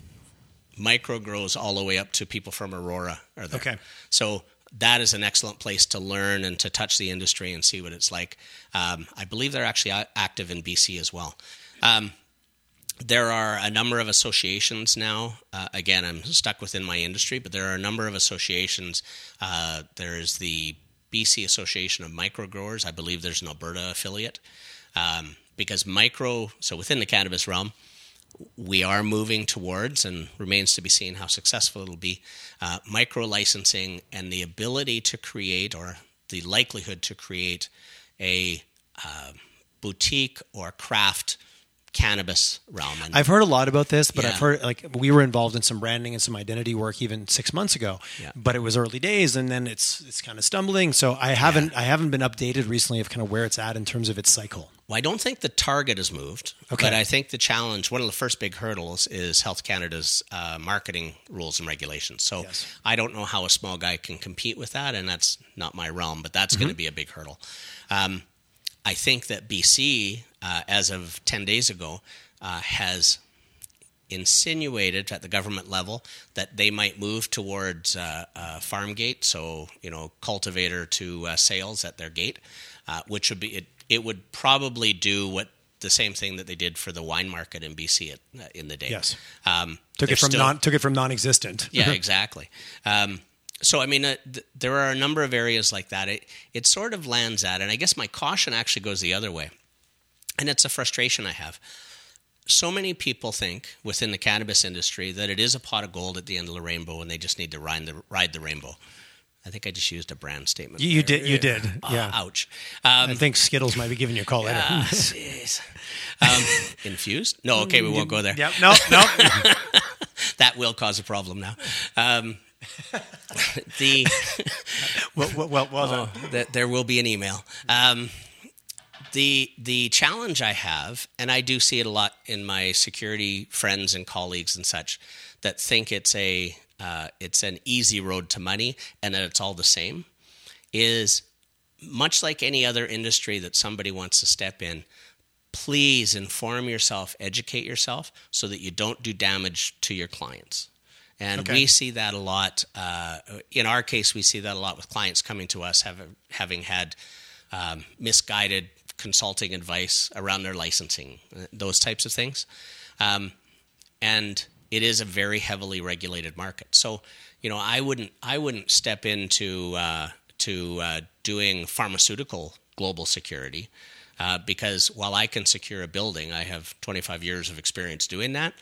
B: micro grows all the way up to people from Aurora are there.
A: Okay.
B: So that is an excellent place to learn and to touch the industry and see what it's like. Um, I believe they're actually active in BC as well. Um, there are a number of associations now. Uh, again, I'm stuck within my industry, but there are a number of associations. Uh, there's the BC Association of Micro Growers. I believe there's an Alberta affiliate. Um, because micro, so within the cannabis realm, we are moving towards, and remains to be seen how successful it'll be, uh, micro licensing and the ability to create, or the likelihood to create, a uh, boutique or craft cannabis realm. And
A: I've heard a lot about this, but
B: Yeah.
A: I've heard like we were involved in some branding and some identity work even six months ago.
B: Yeah.
A: But it was early days, and then it's it's kind of stumbling. So I haven't I haven't been updated recently of kind of where it's at in terms of its cycle.
B: Well, I don't think the target has moved,
A: Okay.
B: but I think the challenge, one of the first big hurdles, is Health Canada's uh, marketing rules and regulations. So
A: Yes.
B: I don't know how a small guy can compete with that, and that's not my realm, but that's going to be a big hurdle. Um, I think that BC, uh, as of 10 days ago, uh, has insinuated at the government level that they might move towards uh, uh, farm gate, so you know cultivator to uh, sales at their gate, uh, which would be it. It would probably do what the same thing that they did for the wine market in BC at, uh, in the day.
A: Yes.
B: um,
A: Took it from
B: still-
A: non took it from non-existent.
B: yeah, *laughs* exactly. Um, so, I mean, uh, th- there are a number of areas like that. It, it sort of lands at, and I guess my caution actually goes the other way. And it's a frustration I have. So many people think within the cannabis industry that it is a pot of gold at the end of the rainbow and they just need to ride the, ride the rainbow. I think I just used a brand statement.
A: You, you did you did.
B: Ah,
A: Yeah.
B: ouch. Um,
A: I think Skittles might be giving you a call later. *laughs*
B: jeez. um, infused? No, okay, we won't go there.
A: Yep. No, no. *laughs*
B: That will cause a problem now. Um, *laughs* the
A: well, well, well, well done.
B: Oh, that there will be an email. Um, the the challenge I have, and I do see it a lot in my security friends and colleagues and such, that think it's a uh, it's an easy road to money and that it's all the same, is much like any other industry that somebody wants to step in. Please inform yourself, educate yourself, so that you don't do damage to your clients. And
A: Okay.
B: we see that a lot. Uh, in our case, we see that a lot with clients coming to us having having had um, misguided consulting advice around their licensing, uh, those types of things. Um, and it is a very heavily regulated market. So, you know, I wouldn't I wouldn't step into uh, to uh, doing pharmaceutical global security uh, because while I can secure a building, I have 25 years of experience doing that.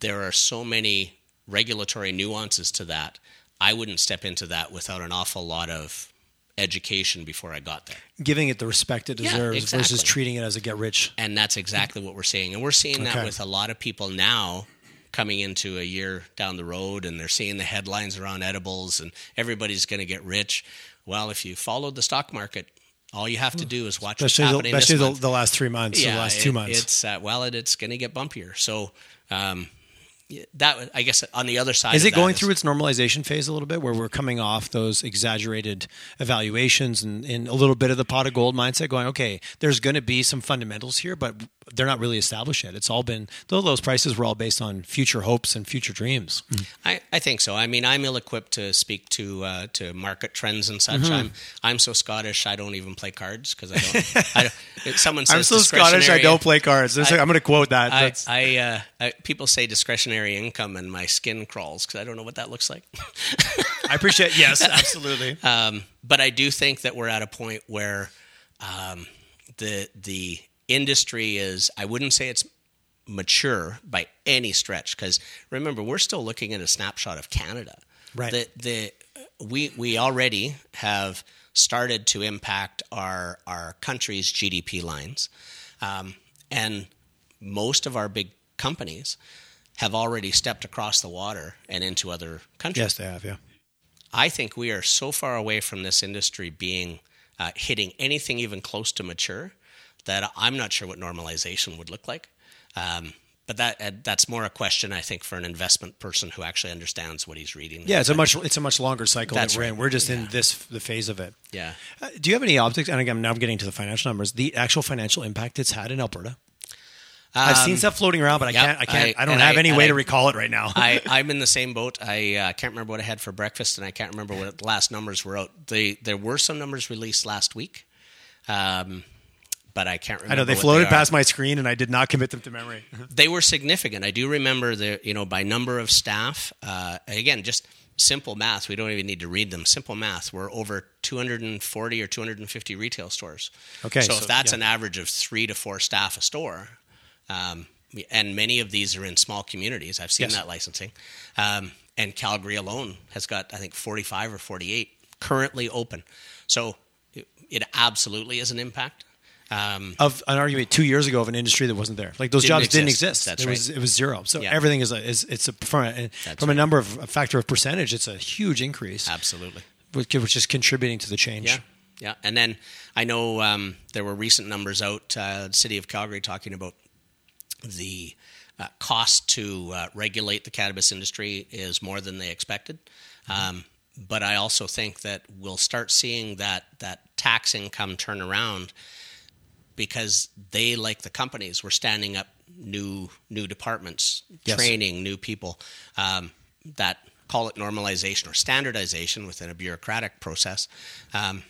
B: There are so many regulatory nuances to that. I wouldn't step into that without an awful lot of education before I got there.
A: Giving it the respect it
B: Yeah,
A: deserves versus treating it as a get rich.
B: And that's exactly what we're seeing. And we're seeing that
A: Okay.
B: with a lot of people now coming into a year down the road and they're seeing the headlines around edibles and everybody's going to get rich. Well, if you followed the stock market All you have to do is watch
A: especially
B: what's
A: the,
B: happening
A: especially
B: this
A: the, the last three months, yeah, the last two months.
B: It's uh, well, it, it's going to get bumpier. So um, that I guess on the other side
A: Is it going through its normalization phase a little bit, where we're coming off those exaggerated evaluations and, and a little bit of the pot of gold mindset, going, okay, there's going to be some fundamentals here, but they're not really established yet. It's all been those prices were all based on future hopes and future dreams.
B: I, I think so. I mean, I'm ill-equipped to speak to uh, to market trends and
A: Mm-hmm.
B: such. I'm I'm so Scottish. I don't even play cards because I don't. *laughs* I don't someone says
A: I'm so Scottish, I don't play cards.
B: I-
A: I'm going to quote that.
B: I, I, uh, I people say discretionary income, and my skin crawls because I don't know what that looks like. *laughs*
A: I appreciate. Yes, *laughs* absolutely.
B: Um, but I do think that we're at a point where um, the the industry is. I wouldn't say it's mature by any stretch because remember we're still looking at a snapshot of Canada.
A: Right.
B: The the we we already have started to impact our our country's GDP lines, um, and most of our big companies have already stepped across the water and into other countries.
A: yes, they have. Yeah.
B: I think we are so far away from this industry being uh, hitting anything even close to mature that I'm not sure what normalization would look like. Um, but that uh, that's more a question I think for an investment person who actually understands what he's reading.
A: Yeah, it's a much it's a much longer cycle that we're
B: right.
A: in. We're just in this the phase of it.
B: yeah.
A: Uh, do you have any optics? And again, now I'm getting to the financial numbers. The actual financial impact it's had in Alberta. I've seen
B: Um,
A: stuff floating around, but I
B: yep,
A: can't. I can't. I,
B: I-
A: don't have
B: I-
A: any way
B: I-
A: to recall it right now.
B: I, *laughs* I'm in the same boat. I uh, can't remember what I had for breakfast, and I can't remember what the last numbers were out. They, there were some numbers released last week, um, but I can't remember.
A: I know they floated
B: are.
A: past my screen, and I did not commit them to memory. *laughs*
B: they were significant. I do remember the you know by number of staff. Uh, again, just simple math. We don't even need to read them. Simple math. We're over 240 or 250 retail stores.
A: Okay,
B: so,
A: so,
B: if that's
A: yeah.
B: an average of three to four staff a store, um, and many of these are in small communities. I've seen
A: Yes.
B: that licensing. Um, and Calgary alone has got I think 45 or 48 currently open. So it absolutely is an impact. Um,
A: of an argument two years ago of an industry that wasn't there. Like those
B: Didn't
A: jobs didn't
B: exist.
A: exist.
B: That's
A: it was it was zero. So
B: Yeah.
A: everything is a, is it's a from a, from a number of a factor of percentage. It's a huge increase,
B: absolutely.
A: which, which is contributing to the change.
B: Yeah, yeah. And then I know um, there were recent numbers out, uh, the city of Calgary talking about the uh, cost to uh, regulate the cannabis industry is more than they expected. Um, but I also think that we'll start seeing that that tax income turn around because they, like the companies, were standing up new new departments,
A: Yes.
B: training new people. Um, that call it normalization or standardization within a bureaucratic process. Um,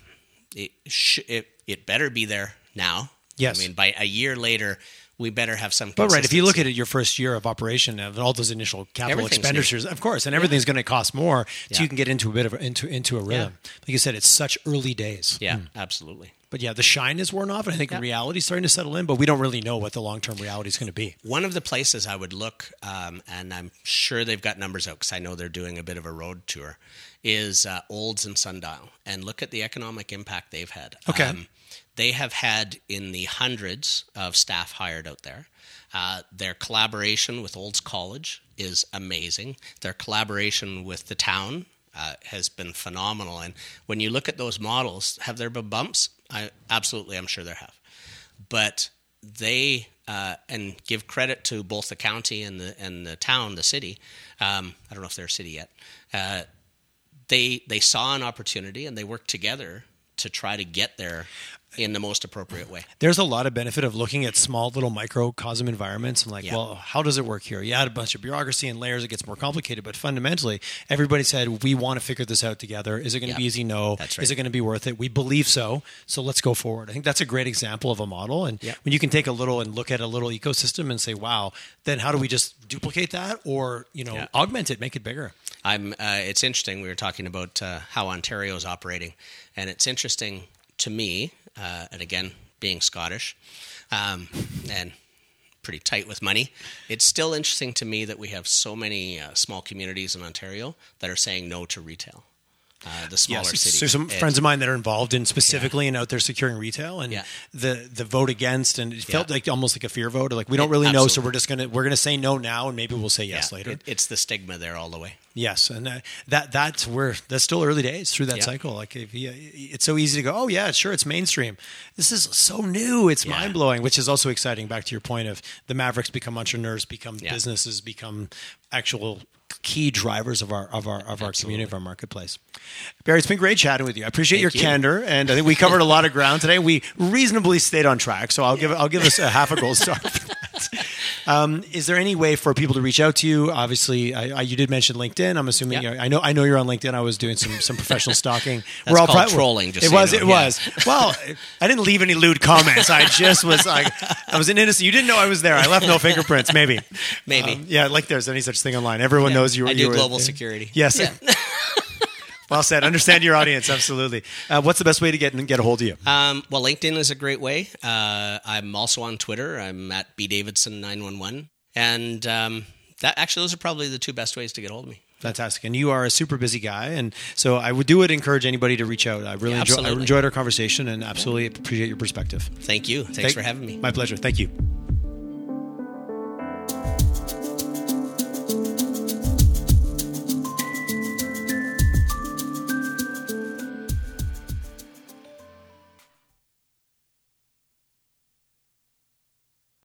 B: it, sh- it it better be there now.
A: Yes.
B: I mean by a year later, we better have some.
A: But right, if you look at it, your first year of operation of all those initial capital
B: Everything's new.
A: expenditures, of course, and everything's going to cost more, so
B: Yeah.
A: you can get into a bit of into into a rhythm. Like you said, it's such early days.
B: yeah, absolutely.
A: But yeah, the shine is worn off, and I think
B: Yeah.
A: reality's starting to settle in. But we don't really know what the long term reality is going to be.
B: One of the places I would look, um, and I'm sure they've got numbers out because I know they're doing a bit of a road tour, is uh, Olds and Sundial, and look at the economic impact they've had. Um,
A: Okay.
B: they have had in the hundreds of staff hired out there. Uh, their collaboration with Olds College is amazing. Their collaboration with the town uh, has been phenomenal. And when you look at those models, have there been bumps? I absolutely, I'm sure there have. But they uh, and give credit to both the county and the and the town, the city. Um, I don't know if they're a city yet. Uh, they they saw an opportunity and they worked together to try to get there in the most appropriate way.
A: There's a lot of benefit of looking at small little microcosm environments and like,
B: Yeah.
A: well, how does it work here? You add a bunch of bureaucracy and layers, it gets more complicated. But fundamentally, everybody said we want to figure this out together. Is it going to
B: Yeah.
A: be easy? No.
B: That's
A: Is it going to be worth it? We believe so. So let's go forward. I think that's a great example of a model. And
B: Yeah.
A: when you can take a little and look at a little ecosystem and say, wow, then how do we just duplicate that or you know augment it, make it bigger?
B: I'm. Uh, it's interesting. We were talking about uh, how Ontario is operating, and it's interesting to me. Uh, and again, being Scottish, um, and pretty tight with money, it's still interesting to me that we have so many uh, small communities in Ontario that are saying no to retail. Uh, the smaller
A: Yes,
B: cities.
A: so some
B: It-
A: friends of mine that are involved in specifically and out there securing retail, and
B: Yeah.
A: the the vote against, and it felt
B: Yeah.
A: like almost like a fear vote. Like we don't
B: It-
A: really know, so we're just gonna we're gonna say no now, and maybe we'll say yes
B: yeah,
A: later.
B: it- it's the stigma there all the way.
A: Yes, and uh, that that's where that's still early days through that
B: Yeah.
A: cycle. Like if you, it's so easy to go, oh yeah, sure, it's mainstream. This is so new, it's
B: Yeah.
A: mind blowing, which is also exciting. Back to your point of the Mavericks become entrepreneurs, become
B: Yeah.
A: businesses, become actual key drivers of our of our of our community of our marketplace. Barry, it's been great chatting with you. I appreciate
B: Thank
A: your
B: you.
A: candor, and I think we covered a lot of ground today. We reasonably stayed on track, so I'll give I'll give us a half a gold star. *laughs* Um, is there any way for people to reach out to you? Obviously, I, I, you did mention LinkedIn. I'm assuming
B: Yeah.
A: you I know I know you're on LinkedIn. I was doing some some professional *laughs* stalking.
B: That's called
A: pri-
B: trolling, just
A: it
B: so you
A: was.
B: know.
A: It
B: Yeah.
A: was. Well, I didn't leave any lewd comments. I just was like, I was an innocent. You didn't know I was there. I left no fingerprints. Maybe. *laughs*
B: Maybe.
A: Um, yeah, like there's any such thing online. Everyone knows you. were-
B: I
A: you
B: do
A: were-
B: global security.
A: Yes. *laughs* well said. Understand your audience. Absolutely. Uh, what's the best way to get get a hold of you?
B: Um, well, LinkedIn is a great way. Uh, I'm also on Twitter. I'm at bdavidson911. And um, that actually, those are probably the two best ways to get a hold of me.
A: Fantastic. And you are a super busy guy. And so I would do it, encourage anybody to reach out. I really
B: Yeah,
A: enjoy, I enjoyed our conversation and absolutely appreciate your perspective.
B: Thank you. Thanks
A: Thank-
B: for having me.
A: My pleasure. Thank you.